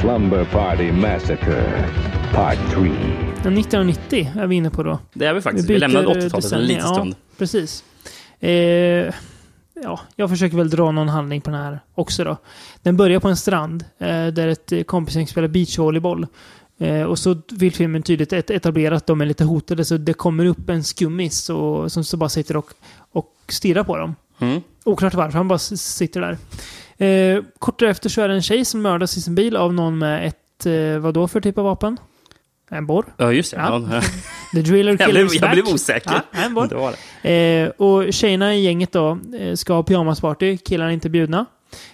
Slumber Party Massacre, Part 3. Den 1990 är vi inne på då. Det är vi faktiskt. Vi, byter lämnade 80-talet en liten stund. Ja, precis. Eh, ja, jag försöker väl dra någon handling på den här också då. Den börjar på en strand eh, där ett kompisgäng spelar beachvolleyboll. Eh, och så vill filmen tydligt et- etablera att de är lite hotade så det kommer upp en skummis och, som så bara sitter och, och stirrar på dem. Mm. Oklart varför, han bara sitter där. Eh, kort därefter så är det en tjej som mördas i sin bil av någon med ett, eh, vad då för typ av vapen? En borr? Ja, just det. Ja. Ja. (laughs) The Driller (laughs) Jag Killer's blev, jag blev osäker. Ja, en borr. det var det. Eh, och tjejerna i gänget då eh, ska ha pyjamasparty. Killarna är inte bjudna.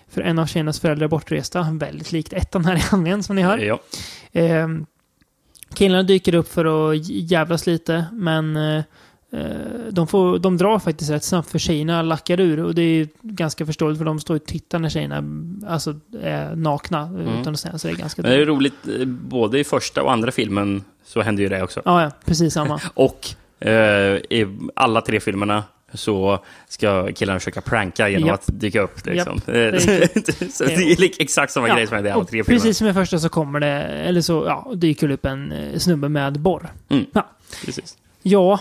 För en av tjejernas föräldrar är bortresta. Väldigt likt ettan här i handlingen som ni hör. Ja. Eh, killarna dyker upp för att jävlas lite. Men eh, de, får, de drar faktiskt rätt snabbt för tjejerna lackar ur. Och det är ganska förståeligt för de står och tittar när tjejerna alltså, är nakna. Mm. Utan att säga, så det är ganska Men det är roligt, eh, både i första och andra filmen så händer ju det också. Ja, ja, precis samma. (laughs) Och eh, i alla tre filmerna så ska killarna försöka pranka genom Japp. att dyka upp. Liksom. Eh, Det är (laughs) så det är exakt samma grej som händer i alla tre filmerna. Precis som i första så kommer det, eller så ja, dyker det upp en eh, snubbe med borr. Mm. Ja. Precis. Ja,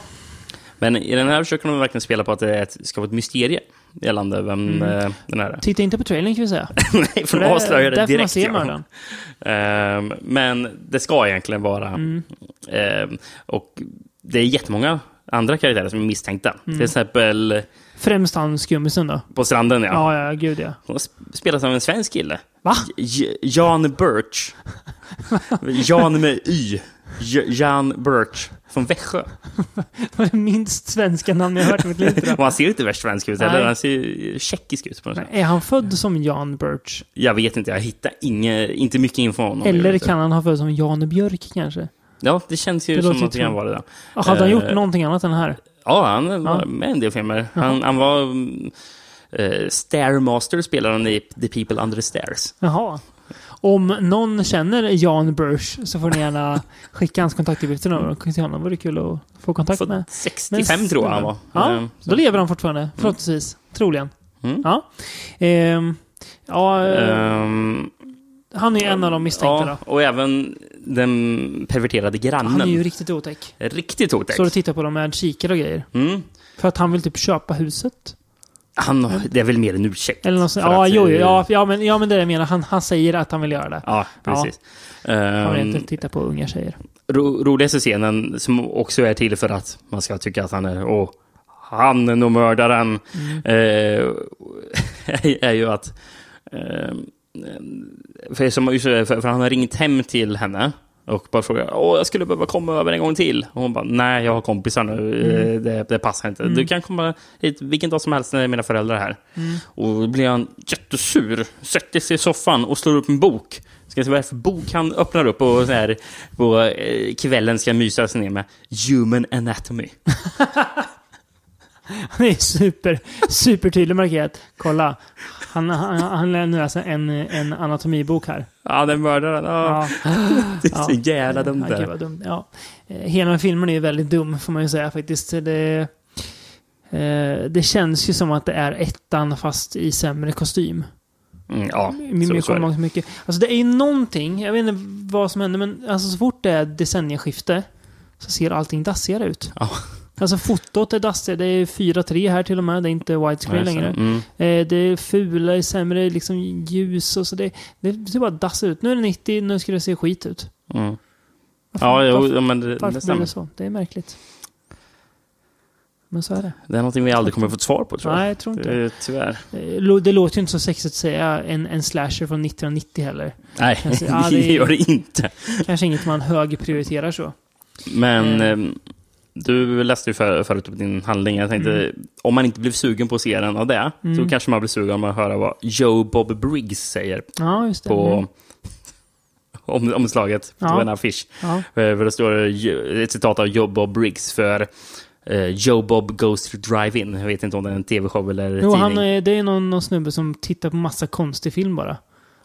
Men i den här försöker de verkligen spela på att det ska vara ett mysterium gällande vem Mm. eh, den här är. titta inte på trailern kan vi säga. (laughs) Nej, för de avslöjar det får man direkt. se ja. Ehm, men det ska egentligen vara... Mm. ehm, och det är jättemånga andra karaktärer som är misstänkta. Mm. Till exempel Främst han skummisen då. på stranden, ja. Ja, ja, gud ja. Hon sp- spelas av en svensk kille. Va? J- Jan Birch. (laughs) Jan med Y. Jan Birch. Från Växjö. (laughs) Det var det minst svenska namn jag har hört i mitt liv (laughs) Och han ser inte värst svensk ut heller. Han ser tjeckisk ut på något sätt. Är han född som Jan Birch? Jag vet inte, jag hittar inge, inte mycket info om honom. Eller kan han ha född som Jan Björk kanske? Ja, det känns ju Det som att det tro- vara det. Hade han Eh, gjort någonting annat än det här? Ja, han var Ja. med i en del filmer. Han, han var... Uh, Stairmaster spelade han i The People Under the Stairs. Jaha. Om någon känner Jan Birch så får ni gärna skicka hans kontaktuppgifter till honom. Vore kul att få kontakt Född med. 65 Men- tror jag han var. Ja, Ehm, så- då lever han fortfarande. Förhoppningsvis. Troligen. Mm. Ja. Ehm, ja, Ehm, han är ju en av de misstänkta ja, då. och även den perverterade grannen. Han är ju riktigt otäck. Riktigt otäck. Står och tittar på dem med kikare och grejer. Mm. För att han vill typ köpa huset. Han, det är väl mer en ursäkt. Eller något Ja, att, jo, eh, ja, ja, men, ja, men det är det jag menar. Han, han säger att han vill göra det. Ja, precis. Han vill Ehm, inte titta på unga tjejer. ro, roligaste scenen, som också är till för att man ska tycka att han är... Åh, han är nog mördaren. Mm. Eh, är, (laughs) är ju att... Eh, för, som, för, för han har ringt hem till henne och bara frågar Åh, jag skulle behöva komma över en gång till. Och hon bara, nej, jag har kompisar nu. Mm. Eh, Det, det passar inte. Mm. Du kan komma hit vilken dag som helst när mina föräldrar är här. Mm. Och då blir han jättesur, sätter sig i soffan och slår upp en bok. Ska se vad det är för bok han öppnar upp och så här, på eh, kvällen ska mysa sig ner med Human Anatomy. (laughs) Han är super, super tydlig markerat. Kolla. Han, han, han läser en, en anatomibok här. Ja, den mördaren. Ja. (laughs) Det är så jävla dumt Ja, gud vad dumt. Ja. Eh, Hela filmen är väldigt dum, får man ju säga faktiskt. Det, eh, det känns ju som att det är ettan, fast i sämre kostym. Mm, ja, så, så det. kommer ihåg mycket. Alltså det är ju någonting, jag vet inte vad som händer, men alltså så fort det är decennieskifte så ser allting dassigare ut. Ja. Alltså fotot är dassigare, det är 4.3 här till och med, det är inte widescreen längre. mm. Eh, det är fula, sämre liksom ljus och så. Det, det ser bara dassigt ut. Nu är det 90, nu ska det se skit ut. Mm. Varför- Ja, jo, varför- men det, Varför det blir det så? Det är märkligt. Men så är det. Det är någonting vi aldrig kommer få ett svar på, tror jag. Nej, jag tror inte. Det, tyvärr. Eh, Det låter ju inte så sexigt att säga en, en slasher från 1990 heller. Nej, Kanske- (laughs) ja, det är gör det inte. Kanske inget man högprioriterar så. Men Eh. Du läste ju för, förut upp din handling. Jag tänkte, Mm. om man inte blev sugen på att se den av det, Mm. så kanske man blir sugen om att höra vad Joe Bob Briggs säger Ja, på Mm. (laughs) om, omslaget på Ja. en affisch. Ja. Eh, För det står ett citat av Joe Bob Briggs för eh, Joe Bob Goes to Drive-In. Jag vet inte om det är en tv-show eller Jo, tidning. han, är- det är någon, någon snubbe som tittar på massa konstig film bara.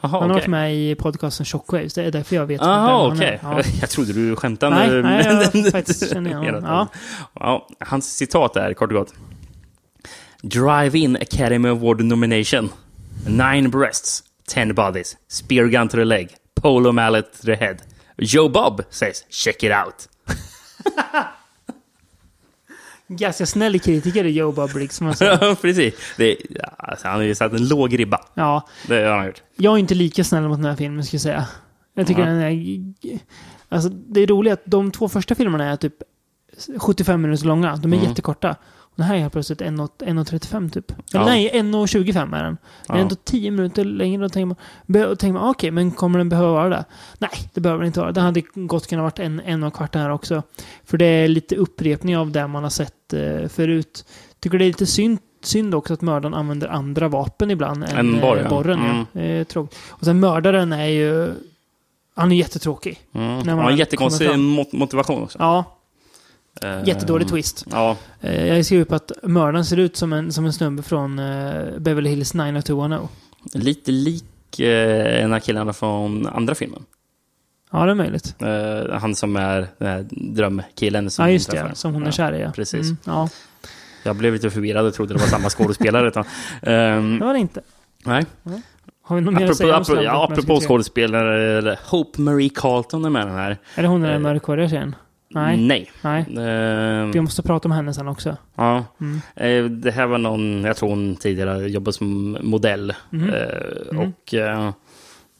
Jaha, han har okej. varit med i podcasten Shockwaves. Det är därför jag vet vem Jaha, han är. Ja. (laughs) Jag trodde du skämtade. Nej, nej, jag faktiskt känner igen (laughs) honom. tiden. Ja, hans citat är kort och gott. Drive-in Academy Award nomination. Nine breasts, ten bodies, spear gun to the leg, polo mallet to the head. Joe Bob says check it out. (laughs) Ganska snäll kritiker i Joe Bob Briggs, som man säger. Ja, (laughs) Precis. Det, alltså, han har ju satt en låg ribba. Ja. Det har han gjort. Jag är inte lika snäll mot den här filmen, ska jag säga. Jag tycker Ja. den är... Alltså, det är roligt att de två första filmerna är typ 75 minuter långa. De är Mm. jättekorta. Och den här är helt plötsligt 1.35 typ. Eller Ja. nej, 1.25 är den. Den är Ja. ändå 10 minuter längre. Och tänker man, be- och tänker man ah, okej, men kommer den behöva vara det? Nej, det behöver den inte vara. Den hade gott kunnat varit en, en och kvart här också. För det är lite upprepning av det man har sett eh, förut. Tycker det är lite synd, synd också att mördaren använder andra vapen ibland än En borr, eh, ja. borren. Mm. Ja. Eh, tråkigt. Och sen mördaren är ju... Han är jättetråkig. Mm. När Han man har en jättekonstig mot- motivation också. Ja, Eh, jättedålig twist. Ja. Eh, Jag skrivit upp att mördaren ser ut som en, som en snubbe från eh, Beverly Hills 90210. Lite lik eh, en av killarna från andra filmen. Ja, det är möjligt. Eh, han som är den här drömkillen som Ja, just det. Ja, som hon är kär i. Ja. Precis. Mm, ja, Jag blev lite förvirrad och trodde det var samma skådespelare. Utan, ehm, det var det inte. nej. Har vi något mer att Apropå, säga om apropå, ja, apropå 1963? skådespelare, Hope Marie Carlton är med den här. Är det hon den där Eh, mörkhåriga tjejen? Nej. Nej. Nej. Ehm, Vi måste prata om henne sen också. Ja. Mm. Eh, Det här var någon, jag tror hon tidigare jobbade som modell. Mhm. Eh, Mm. Och eh,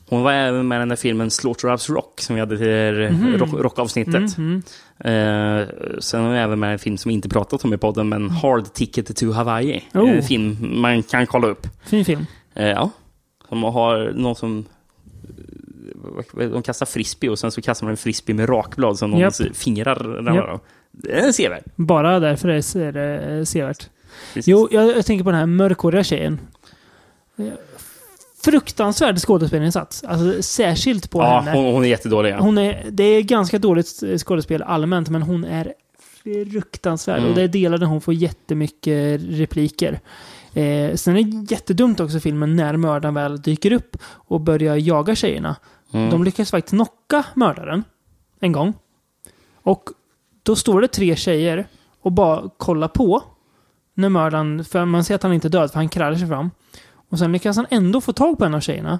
hon var även med i den där filmen Slaughterhouse Rock som vi hade till Mhm. rock, rockavsnittet. Mhm. Eh, sen var hon även med en film som vi inte pratat om i podden, men Hard Ticket to Hawaii. Oh. En film man kan kolla upp. Fin film. Eh, ja. Som har någon som... De kastar frisbee och sen så kastar man en frisbee med rakblad som någons Japp. fingrar ramlar av. Det är sevärd. Bara därför är det eh, sevärt. Jo, jag, tänker på den här mörkhåriga tjejen. Eh, Fruktansvärd skådespelarinsats. Alltså särskilt på Ja, henne. hon, hon är jättedålig. Ja. Hon är, det är ganska dåligt skådespel allmänt, men hon är fruktansvärd. Mm. Och det är delar där hon får jättemycket repliker. Eh, sen är det jättedumt också filmen när mördaren väl dyker upp och börjar jaga tjejerna. Mm. De lyckas faktiskt knocka mördaren en gång. Och då står det tre tjejer och bara kollar på när mördaren, för man ser att han inte är död för han krallar sig fram. Och sen lyckas han ändå få tag på en av tjejerna.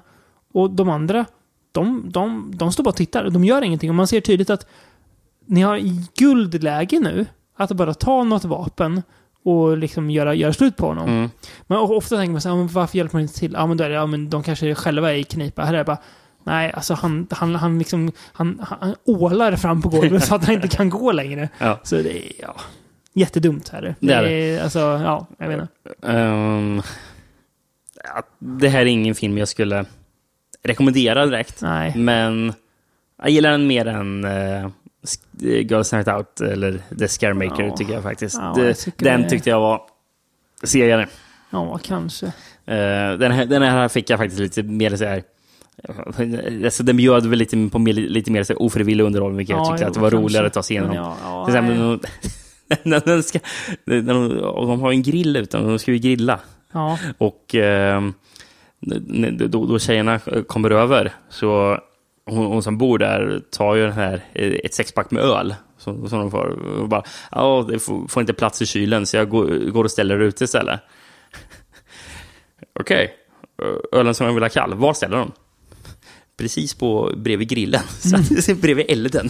Och de andra, de, de, de står bara och tittar. De gör ingenting. Och man ser tydligt att ni har guldläge nu att bara ta något vapen och liksom göra, göra slut på honom. Mm. Men ofta tänker man så här, "Ja, men varför hjälper man inte till? Ja, men, då är det, ja, men de kanske själva är i knipa. Här är det bara, nej, alltså han, han, han, liksom, han, han ålar fram på golvet (laughs) så att han inte kan gå längre. Ja. Så det är, ja, jättedumt här. Det, Det är är Alltså, ja, jag vet inte. Ja, det här är ingen film jag skulle rekommendera direkt. Nej. Men jag gillar den mer än uh, Girls Night Out eller The Scaremaker Ja. tycker jag faktiskt. Ja, jag tycker den det- tyckte jag var segare. Ja, kanske. Eh, den, här, den här fick jag faktiskt lite mer så här... Alltså, den bjöd väl lite på mer, lite mer så här ofrivillig underhållning, vilket jag Ja, tyckte jo, att det var kanske. roligare att ta sig igenom. Men ja, ja, Till (laughs) exempel, när de, ska, när de, de har en grill ute, de ska ju grilla. Ja. Och eh, då, då tjejerna kommer över, så hon, hon som bor där tar ju den här, eh, ett sexpack med öl. Som, som de får. Och bara, ja, det får, får inte plats i kylen, så jag går, går och ställer det ute istället. (laughs) Okej, ölen som jag vill ha kall, var ställer de? Precis på, bredvid grillen, (laughs) så bredvid elden.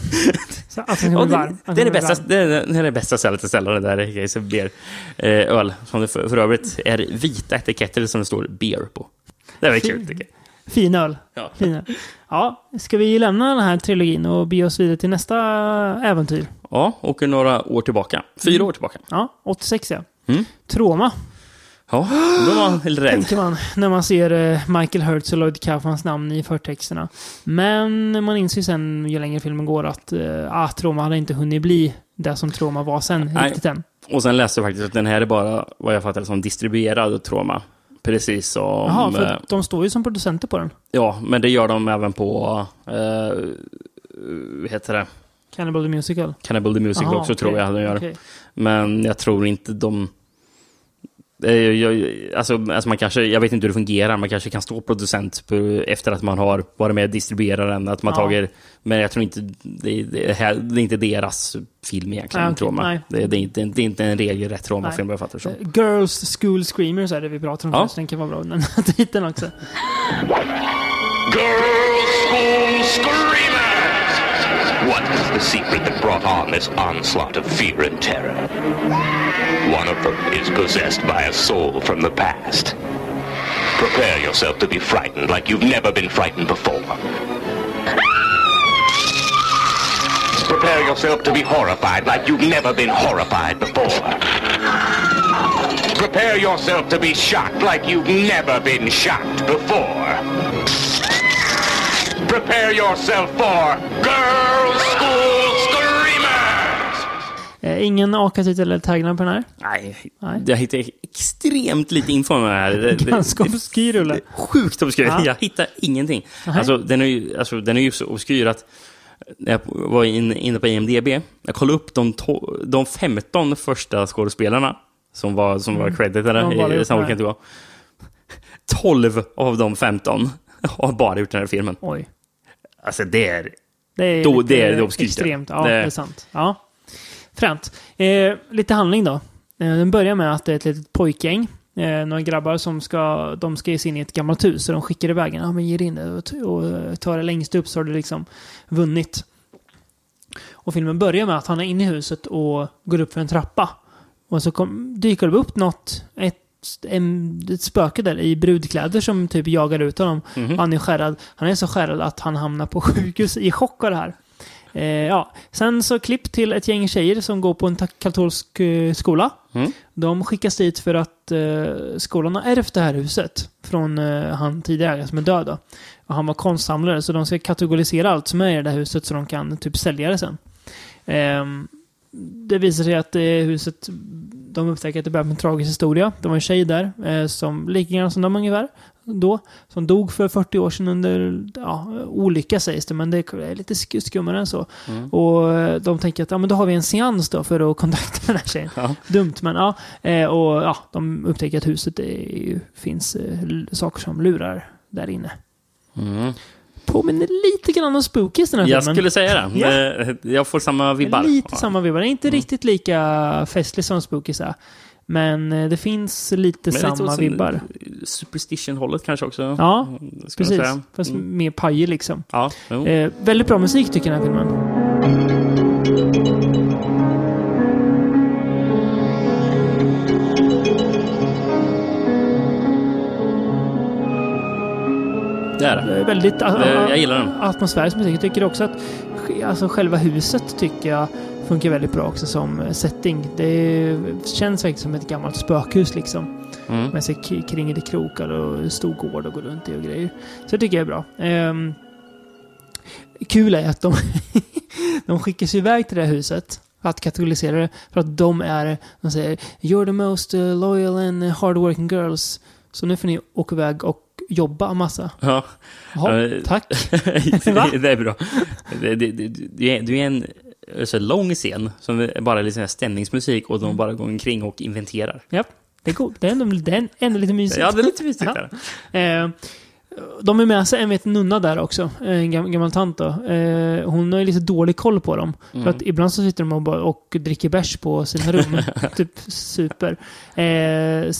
Så att den Ja, det, det, är det, bästa, varm. det, är, det är det bästa stället att ställa det där Case of Beer. Eh, öl, som det för, för övrigt är vita etiketter som det står beer på. Det väl kul tycker jag. Fin öl. Ja. Fin öl. Ja, ska vi lämna den här trilogin och bege oss vidare till nästa äventyr? Ja, åker några år tillbaka. Fyra år tillbaka. Ja, 86 ja. Mm. Trauma, Ja, då var man rädd. tänker man när man ser eh, Michael Hurts och Lloyd Kaufmans namn i förtexterna. Men man inser ju sen, ju längre filmen går, att eh, ah, Trauma hade inte hunnit bli det som Trauma var sen Nej. riktigt än. Och sen läste jag faktiskt att den här är bara, vad jag fattar som distribuerad trauma. Precis som... Jaha, för eh, de står ju som producenter på den. Ja, men det gör de även på... Eh, heter det? Cannibal the Musical. Cannibal the Musical Aha, också okej, tror jag de gör. okej. Men jag tror inte de... Eh, Jag, alltså, alltså man kanske, jag vet inte hur det fungerar, man kanske kan stå producent på, efter att man har varit med och distribuerat den. Att man Ja. tagit, men jag tror inte det, det, här, det är inte deras film egentligen, Nej, okej, trauma. nej. Det, det, är inte, det är inte en regelrätt traumafilm vad jag fattar som. Eh, Girls School Screamers är det vi pratar om Ja. förresten. Den kan vara bra, den här (laughs) titeln också. Girls' School Screamers! What is the secret that brought on this onslaught of fear and terror? One of them is possessed by a soul from the past. Prepare yourself to be frightened like you've never been frightened before. Prepare yourself to be horrified like you've never been horrified before. Prepare yourself to be shocked like you've never been shocked before. Prepare yourself for Girls' School Screamers! Eh, ingen AKA-titel eller tagline på den här. Nej, Nej. jag hittar extremt lite info om det här. Ganska obskyr rulle. sjukt obskyr. Ja. Jag hittar ingenting. Nej. Alltså den, är ju, alltså, den är ju så obskyr att när jag var in, inne på IMDB, jag kollade upp de, to, de 15 första skådespelarna som var, som var creditade Mm. I var. 12 av de 15 har bara gjort den här filmen. Oj. Alltså det är... Det är, Då- det är obskyrt. extremt. Ja, Det- det... är sant. Ja. Fränt. Eh, lite handling då. Eh, den börjar med att det är ett litet pojkgäng. Eh, några grabbar som ska, de ska ge sig in i ett gammalt hus. Så de skickar iväg en. Ja, men ge in det och, och ta det längst upp så har du liksom vunnit. Och filmen börjar med att han är inne i huset och går upp för en trappa. Och så kom, dyker det upp något, ett, en, ett spöke där i brudkläder som typ jagar ut honom. Mhm. Och han är skärrad. Han är så skärrad att han hamnar på (laughs) sjukhus i chock av det här. Eh, ja. Sen så klipp till ett gäng tjejer som går på en katolsk eh, skola. Mm. De skickas dit för att eh, skolan har ärvt det här huset från eh, han tidigare som är död. Då. Och han var konstsamlare så de ska kategorisera allt som är i det här huset så de kan typ sälja det sen. Ehm, det visar sig att det huset, de upptäcker att det börjar med en tragisk historia. Det var en tjej där, eh, som lika som de ungefär, då, som dog för 40 år sedan under ja, olycka sägs det, men det är lite sk- skummare än så. Mm. Och eh, de tänker att ja, men då har vi en seans då för att kontakta den här tjejen. Ja. Dumt, men ja. Eh, och ja, de upptäcker att huset är, finns eh, saker som lurar där inne. Mm. Påminner lite grann om Spookies den här Jag filmen. skulle säga det. Eh, Jag får samma vibbar. Lite samma vibbar. Det är Mm. inte riktigt lika festlig som Spookies är. Men eh, det finns lite Men lite samma åt vibbar. Superstition-hållet kanske också. Ja, Precis. säga. Fast Mm. mer pajig liksom. Ja. Eh, väldigt bra musik tycker jag den här filmen. Det är det. Väldigt a- Det- jag gillar den. atmosfärisk musik. Jag tycker också att alltså, själva huset tycker jag funkar väldigt bra också som eh, setting. Det känns verkligen som ett gammalt spökhus liksom. Mm. Med sig k- kringelikrokar och stor gård att gå runt i och grejer. Så det tycker jag är bra. Ehm, kul är att de, (laughs) de skickas iväg till det här huset för att kategorisera det. För att de är, de säger You're the most loyal and hardworking girls. Så nu får ni åka iväg och jobba massa. Ja. Jaha, Eh, tack. (laughs) det, är bra. Det, det, det, det, är, en så lång scen som bara är här stämningsmusik och Mm. de bara går omkring och inventerar. Ja, det är coolt. Det är ändå, det är ändå lite mysigt. Ja, det är lite mysigt. Där. Eh, de är med sig en vet, nunna där också, en gam- gammal tant då. Eh, hon har ju lite dålig koll på dem. Mm. För att ibland så sitter de och, bara, och dricker bärs på sina rum. (laughs) typ super. Eh,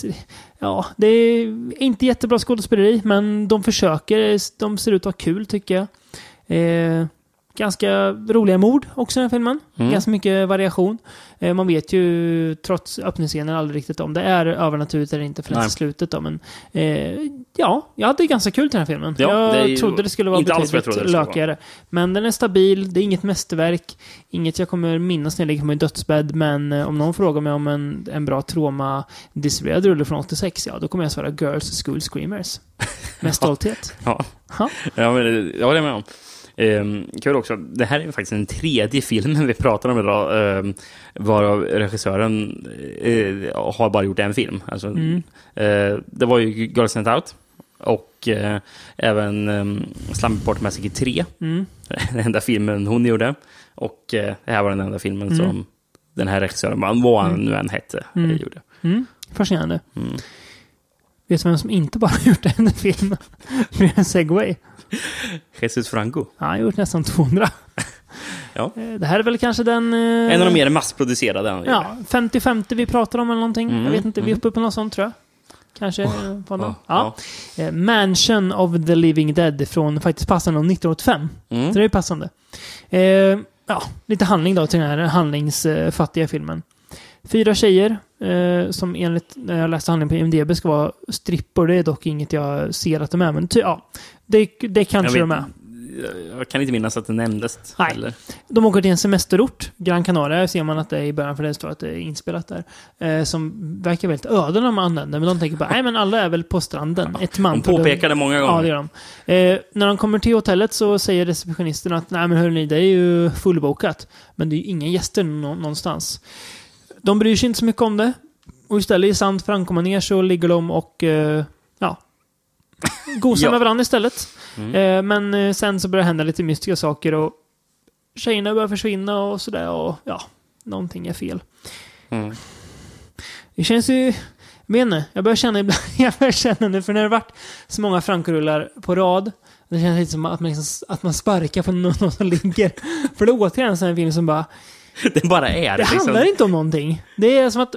ja, det är inte jättebra skådespeleri, men de försöker. De ser ut att ha kul tycker jag. Eh, ganska roliga mord också i den här filmen. Mm. Ganska mycket variation. Eh, man vet ju, trots öppningsscenen, aldrig riktigt om det är övernaturligt eller inte förrän till slutet. Då, men eh, ja, jag hade ganska kul till den här filmen. Ja, jag det är trodde det skulle vara betydligt det lökigare. Men den är stabil, det är inget mästerverk, inget jag kommer minnas när jag ligger på min dödsbädd, men eh, om någon frågar mig om en, en bra trauma distribuerad rulle från 86, ja, då kommer jag svara Girls School Screamers. Med (laughs) stolthet. Ja. Ja. Ja, men det- jag håller med om. Ehm, kul också, det här är faktiskt den tredje filmen vi pratar om idag, ehm, varav regissören eh, har bara gjort en film. Alltså, Mm. eh, det var ju Girls Night Out och eh, även um, Slumberport Massacre 3, Mm. (laughs) den enda filmen hon gjorde. Och eh, det här var den enda filmen Mm. som den här regissören, vad han Mm. nu än hette, Mm. eh, gjorde. Mm. Fascinerande. Mm. Vet du vem som inte bara (laughs) gjort en film? Det är en segway. (laughs) Jesus Franco. Han har gjort nästan 200. (laughs) Ja. Eh, Det här är väl kanske den... eh, En av de mer massproducerade. Ja, 50-50 vi pratar om eller någonting. Mm, Jag vet inte, vi är mm. uppe på något sånt tror jag. Kanske eh, på någon. ja, Ja. Eh, Mansion of the Living Dead från faktiskt passande 1985. Mm. Så det är passande. Eh, ja, lite handling då till den här handlingsfattiga filmen. Fyra tjejer eh, som enligt, när jag läste handlingen på IMDB ska vara strippor. Det är dock inget jag ser att de är, men ty, ja, det, det kanske de är. Jag kan inte minnas att det nämndes. Nej. Eller? De åker till en semesterort, Gran Canaria, ser man att det är i början, för det står att det är inspelat där. Eh, som verkar väldigt öde när de anländer, men de tänker bara, nej men alla är väl på stranden. Ett man De per dörr." påpekar det många gånger. Ja, det gör de. Eh, när de kommer till hotellet så säger receptionisten att, nej men hörni, det är ju fullbokat. Men det är ju inga gäster nå- någonstans. De bryr sig inte så mycket om det. Och istället i sant framkomma så ligger de och, eh, ja, gosar Ja. med varandra istället. Mm. Eh, men eh, sen så börjar det hända lite mystiska saker och tjejerna börjar försvinna och sådär och ja, någonting är fel. Mm. Det känns ju... Jag vet inte, jag börjar känna ibland, (laughs) jag börjar känna nu, för när det har varit så många frankorullar på rad, det känns lite som att man, liksom, att man sparkar på någon, (laughs) som ligger. För det är återigen en sån här film som bara, (laughs) Det bara är. det liksom. handlar inte om någonting. Det är som att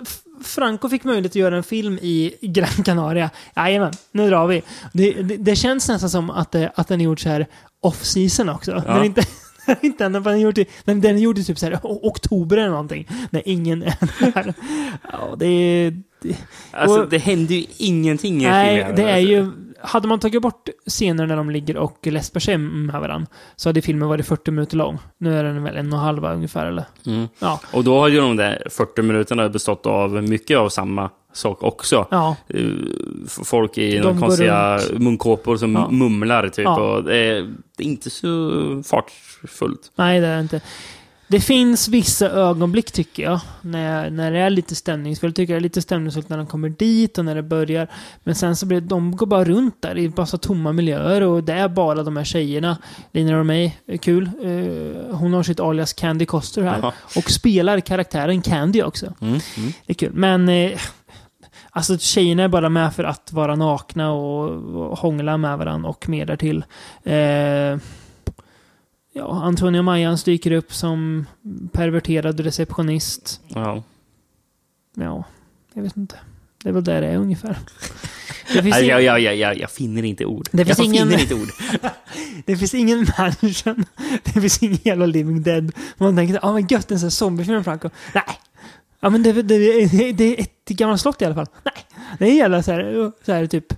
Franco fick möjlighet att göra en film i Gran Canaria. Jajamän, nu drar vi. Det, det, det känns nästan som att, det, att den är gjord så här off-season också. Ja. Inte, (laughs) inte ända, den är gjord i, den, den är gjord i typ så här oktober eller någonting. När ingen är där. (laughs) Ja, det. Det, Alltså, och- det händer ju ingenting i Nej, filmen. det är ju... Hade man tagit bort scener när de ligger och läspar sig med varandra så hade filmen varit 40 minuter lång. Nu är den väl en och en halv ungefär, eller? Mm. Ja. Och då har ju de där 40 minuterna bestått av mycket av samma sak också. Ja. Eh, Folk i De konstiga munkåpor som Ja. mumlar typ. Ja. Och det, är, det är inte så fartfullt. Nej, det är det inte. Det finns vissa ögonblick tycker jag, när, när det är lite stämningsfullt. tycker jag det är lite stämningsfullt när de kommer dit och när det börjar. Men sen så blir det, de går bara runt där i massa tomma miljöer och det är bara de här tjejerna. Lina Romay, är kul. Eh, hon har sitt alias Candy Coster här. Jaha. Och spelar karaktären Candy också. Mm. Mm. Det är kul. Men eh, alltså tjejerna är bara med för att vara nakna och, och hångla med varandra och mer därtill. Eh, ja, Antonio Mayans dyker upp som perverterad receptionist. Ja. Ja, jag vet inte. Det är väl där det är ungefär. Det finns, Nej, ing- jag, jag, jag, jag, finner inte ord. Det finns jag ingen- finner inte ord. (laughs) det finns ingen mansion. (laughs) Det finns ingen jävla living dead. Man tänker ah, men gött, en sån här zombiefilm Franco. Nej. Ja men det, det, det, det är ett gammalt slott i alla fall. Nej. Det är jävla så här, så här typ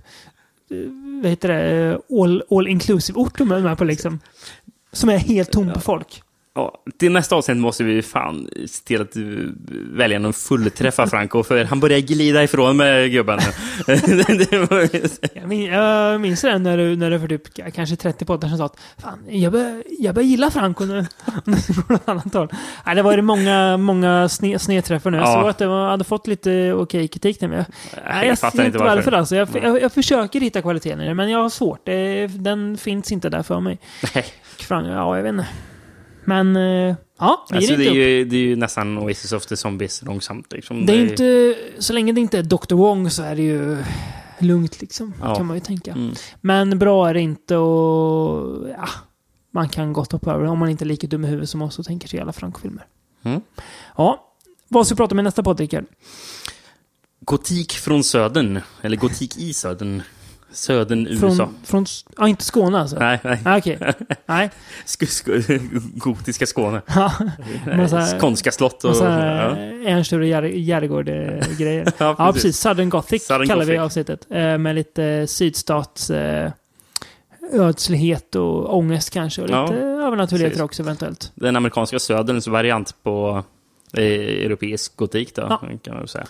vad heter det, all, all inclusive-ort de är med på liksom. Som är helt tom på folk. Ja, till nästa avsnitt måste vi fan se till att du väljer någon fullträffa (laughs) Franco, för han börjar glida ifrån med gubben. (laughs) Jag minns, jag minns det när du, när du för typ kanske 30 poddar som sa att Fan, jag börjar, jag börjar gilla Franco nu. (laughs) Nu går det annat håll. Nej, det var ju många, många sne, snedträffar nu. Jag Ja. såg att det var, hade fått lite okej kritik nu. Men jag, nej, jag, fattar inte varför. varför. Alltså. Jag, jag, jag försöker hitta kvaliteten i det, men jag har svårt. Det, den finns inte där för mig. Nej. Fran, ja, jag vet inte. Men, eh, ja, vi Alltså, ger det, inte är upp. ju, det är ju nästan Oasis of the Zombies långsamt. Liksom. Det är inte, så länge det inte är Dr. Wong så är det ju lugnt liksom. Ja. Kan man ju tänka. Mm. Men bra är det inte och ja, man kan gott hoppa över det om man inte är lika dum i huvudet som oss och tänker sig alla Franco-filmer. Mm. Ja, vad ska vi prata om i nästa podd, Rickard? Gotik från södern, eller gotik i södern. Södern USA. Från, från, ja, inte Skåne alltså? Nej, nej. Ah, Okej. (laughs) Nej. Sk sk (laughs) gotiska Skåne. Ja, (laughs) massa- Skånska slott och... Massa ja. Ernst Sture Järegård-grejer. Ja, ja, precis. Southern Gothic Southern kallar vi Gothic. avsnittet. Eh, med lite sydstats eh, ödslighet och ångest kanske. Och Ja, lite övernaturligheter precis. också eventuellt. Den amerikanska söderns variant på eh, europeisk gotik då, Ja. kan man väl säga.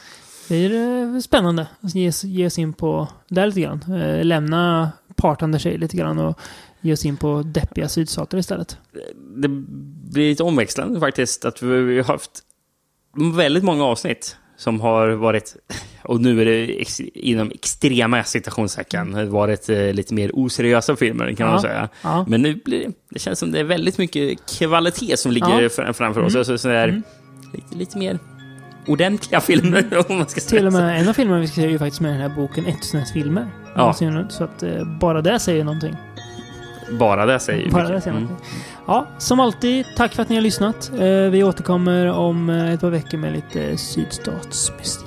Det blir eh, spännande att ge, ge oss in på där lite grann. Eh, lämna partande sig lite grann och ge oss in på deppiga sydstater istället. Det blir lite omväxlande faktiskt att vi har haft väldigt många avsnitt som har varit, och nu är det ex, inom extrema citationstecken, varit eh, lite mer oseriösa filmer kan man Ja, säga. ja. Men nu blir det, det känns som det är väldigt mycket kvalitet som ligger Ja. fram- framför oss. Mm. Alltså, så där, Mm. lite, lite mer ordentliga filmer (laughs) om man ska säga Till och med en av filmerna vi ska se är ju faktiskt med i den här boken Ettusnäs filmer. Ja. Så att eh, bara det säger någonting. Bara det säger ju Bara det säger Mm. någonting. Ja, som alltid, tack för att ni har lyssnat. Eh, Vi återkommer om eh, ett par veckor med lite sydstatsmusik.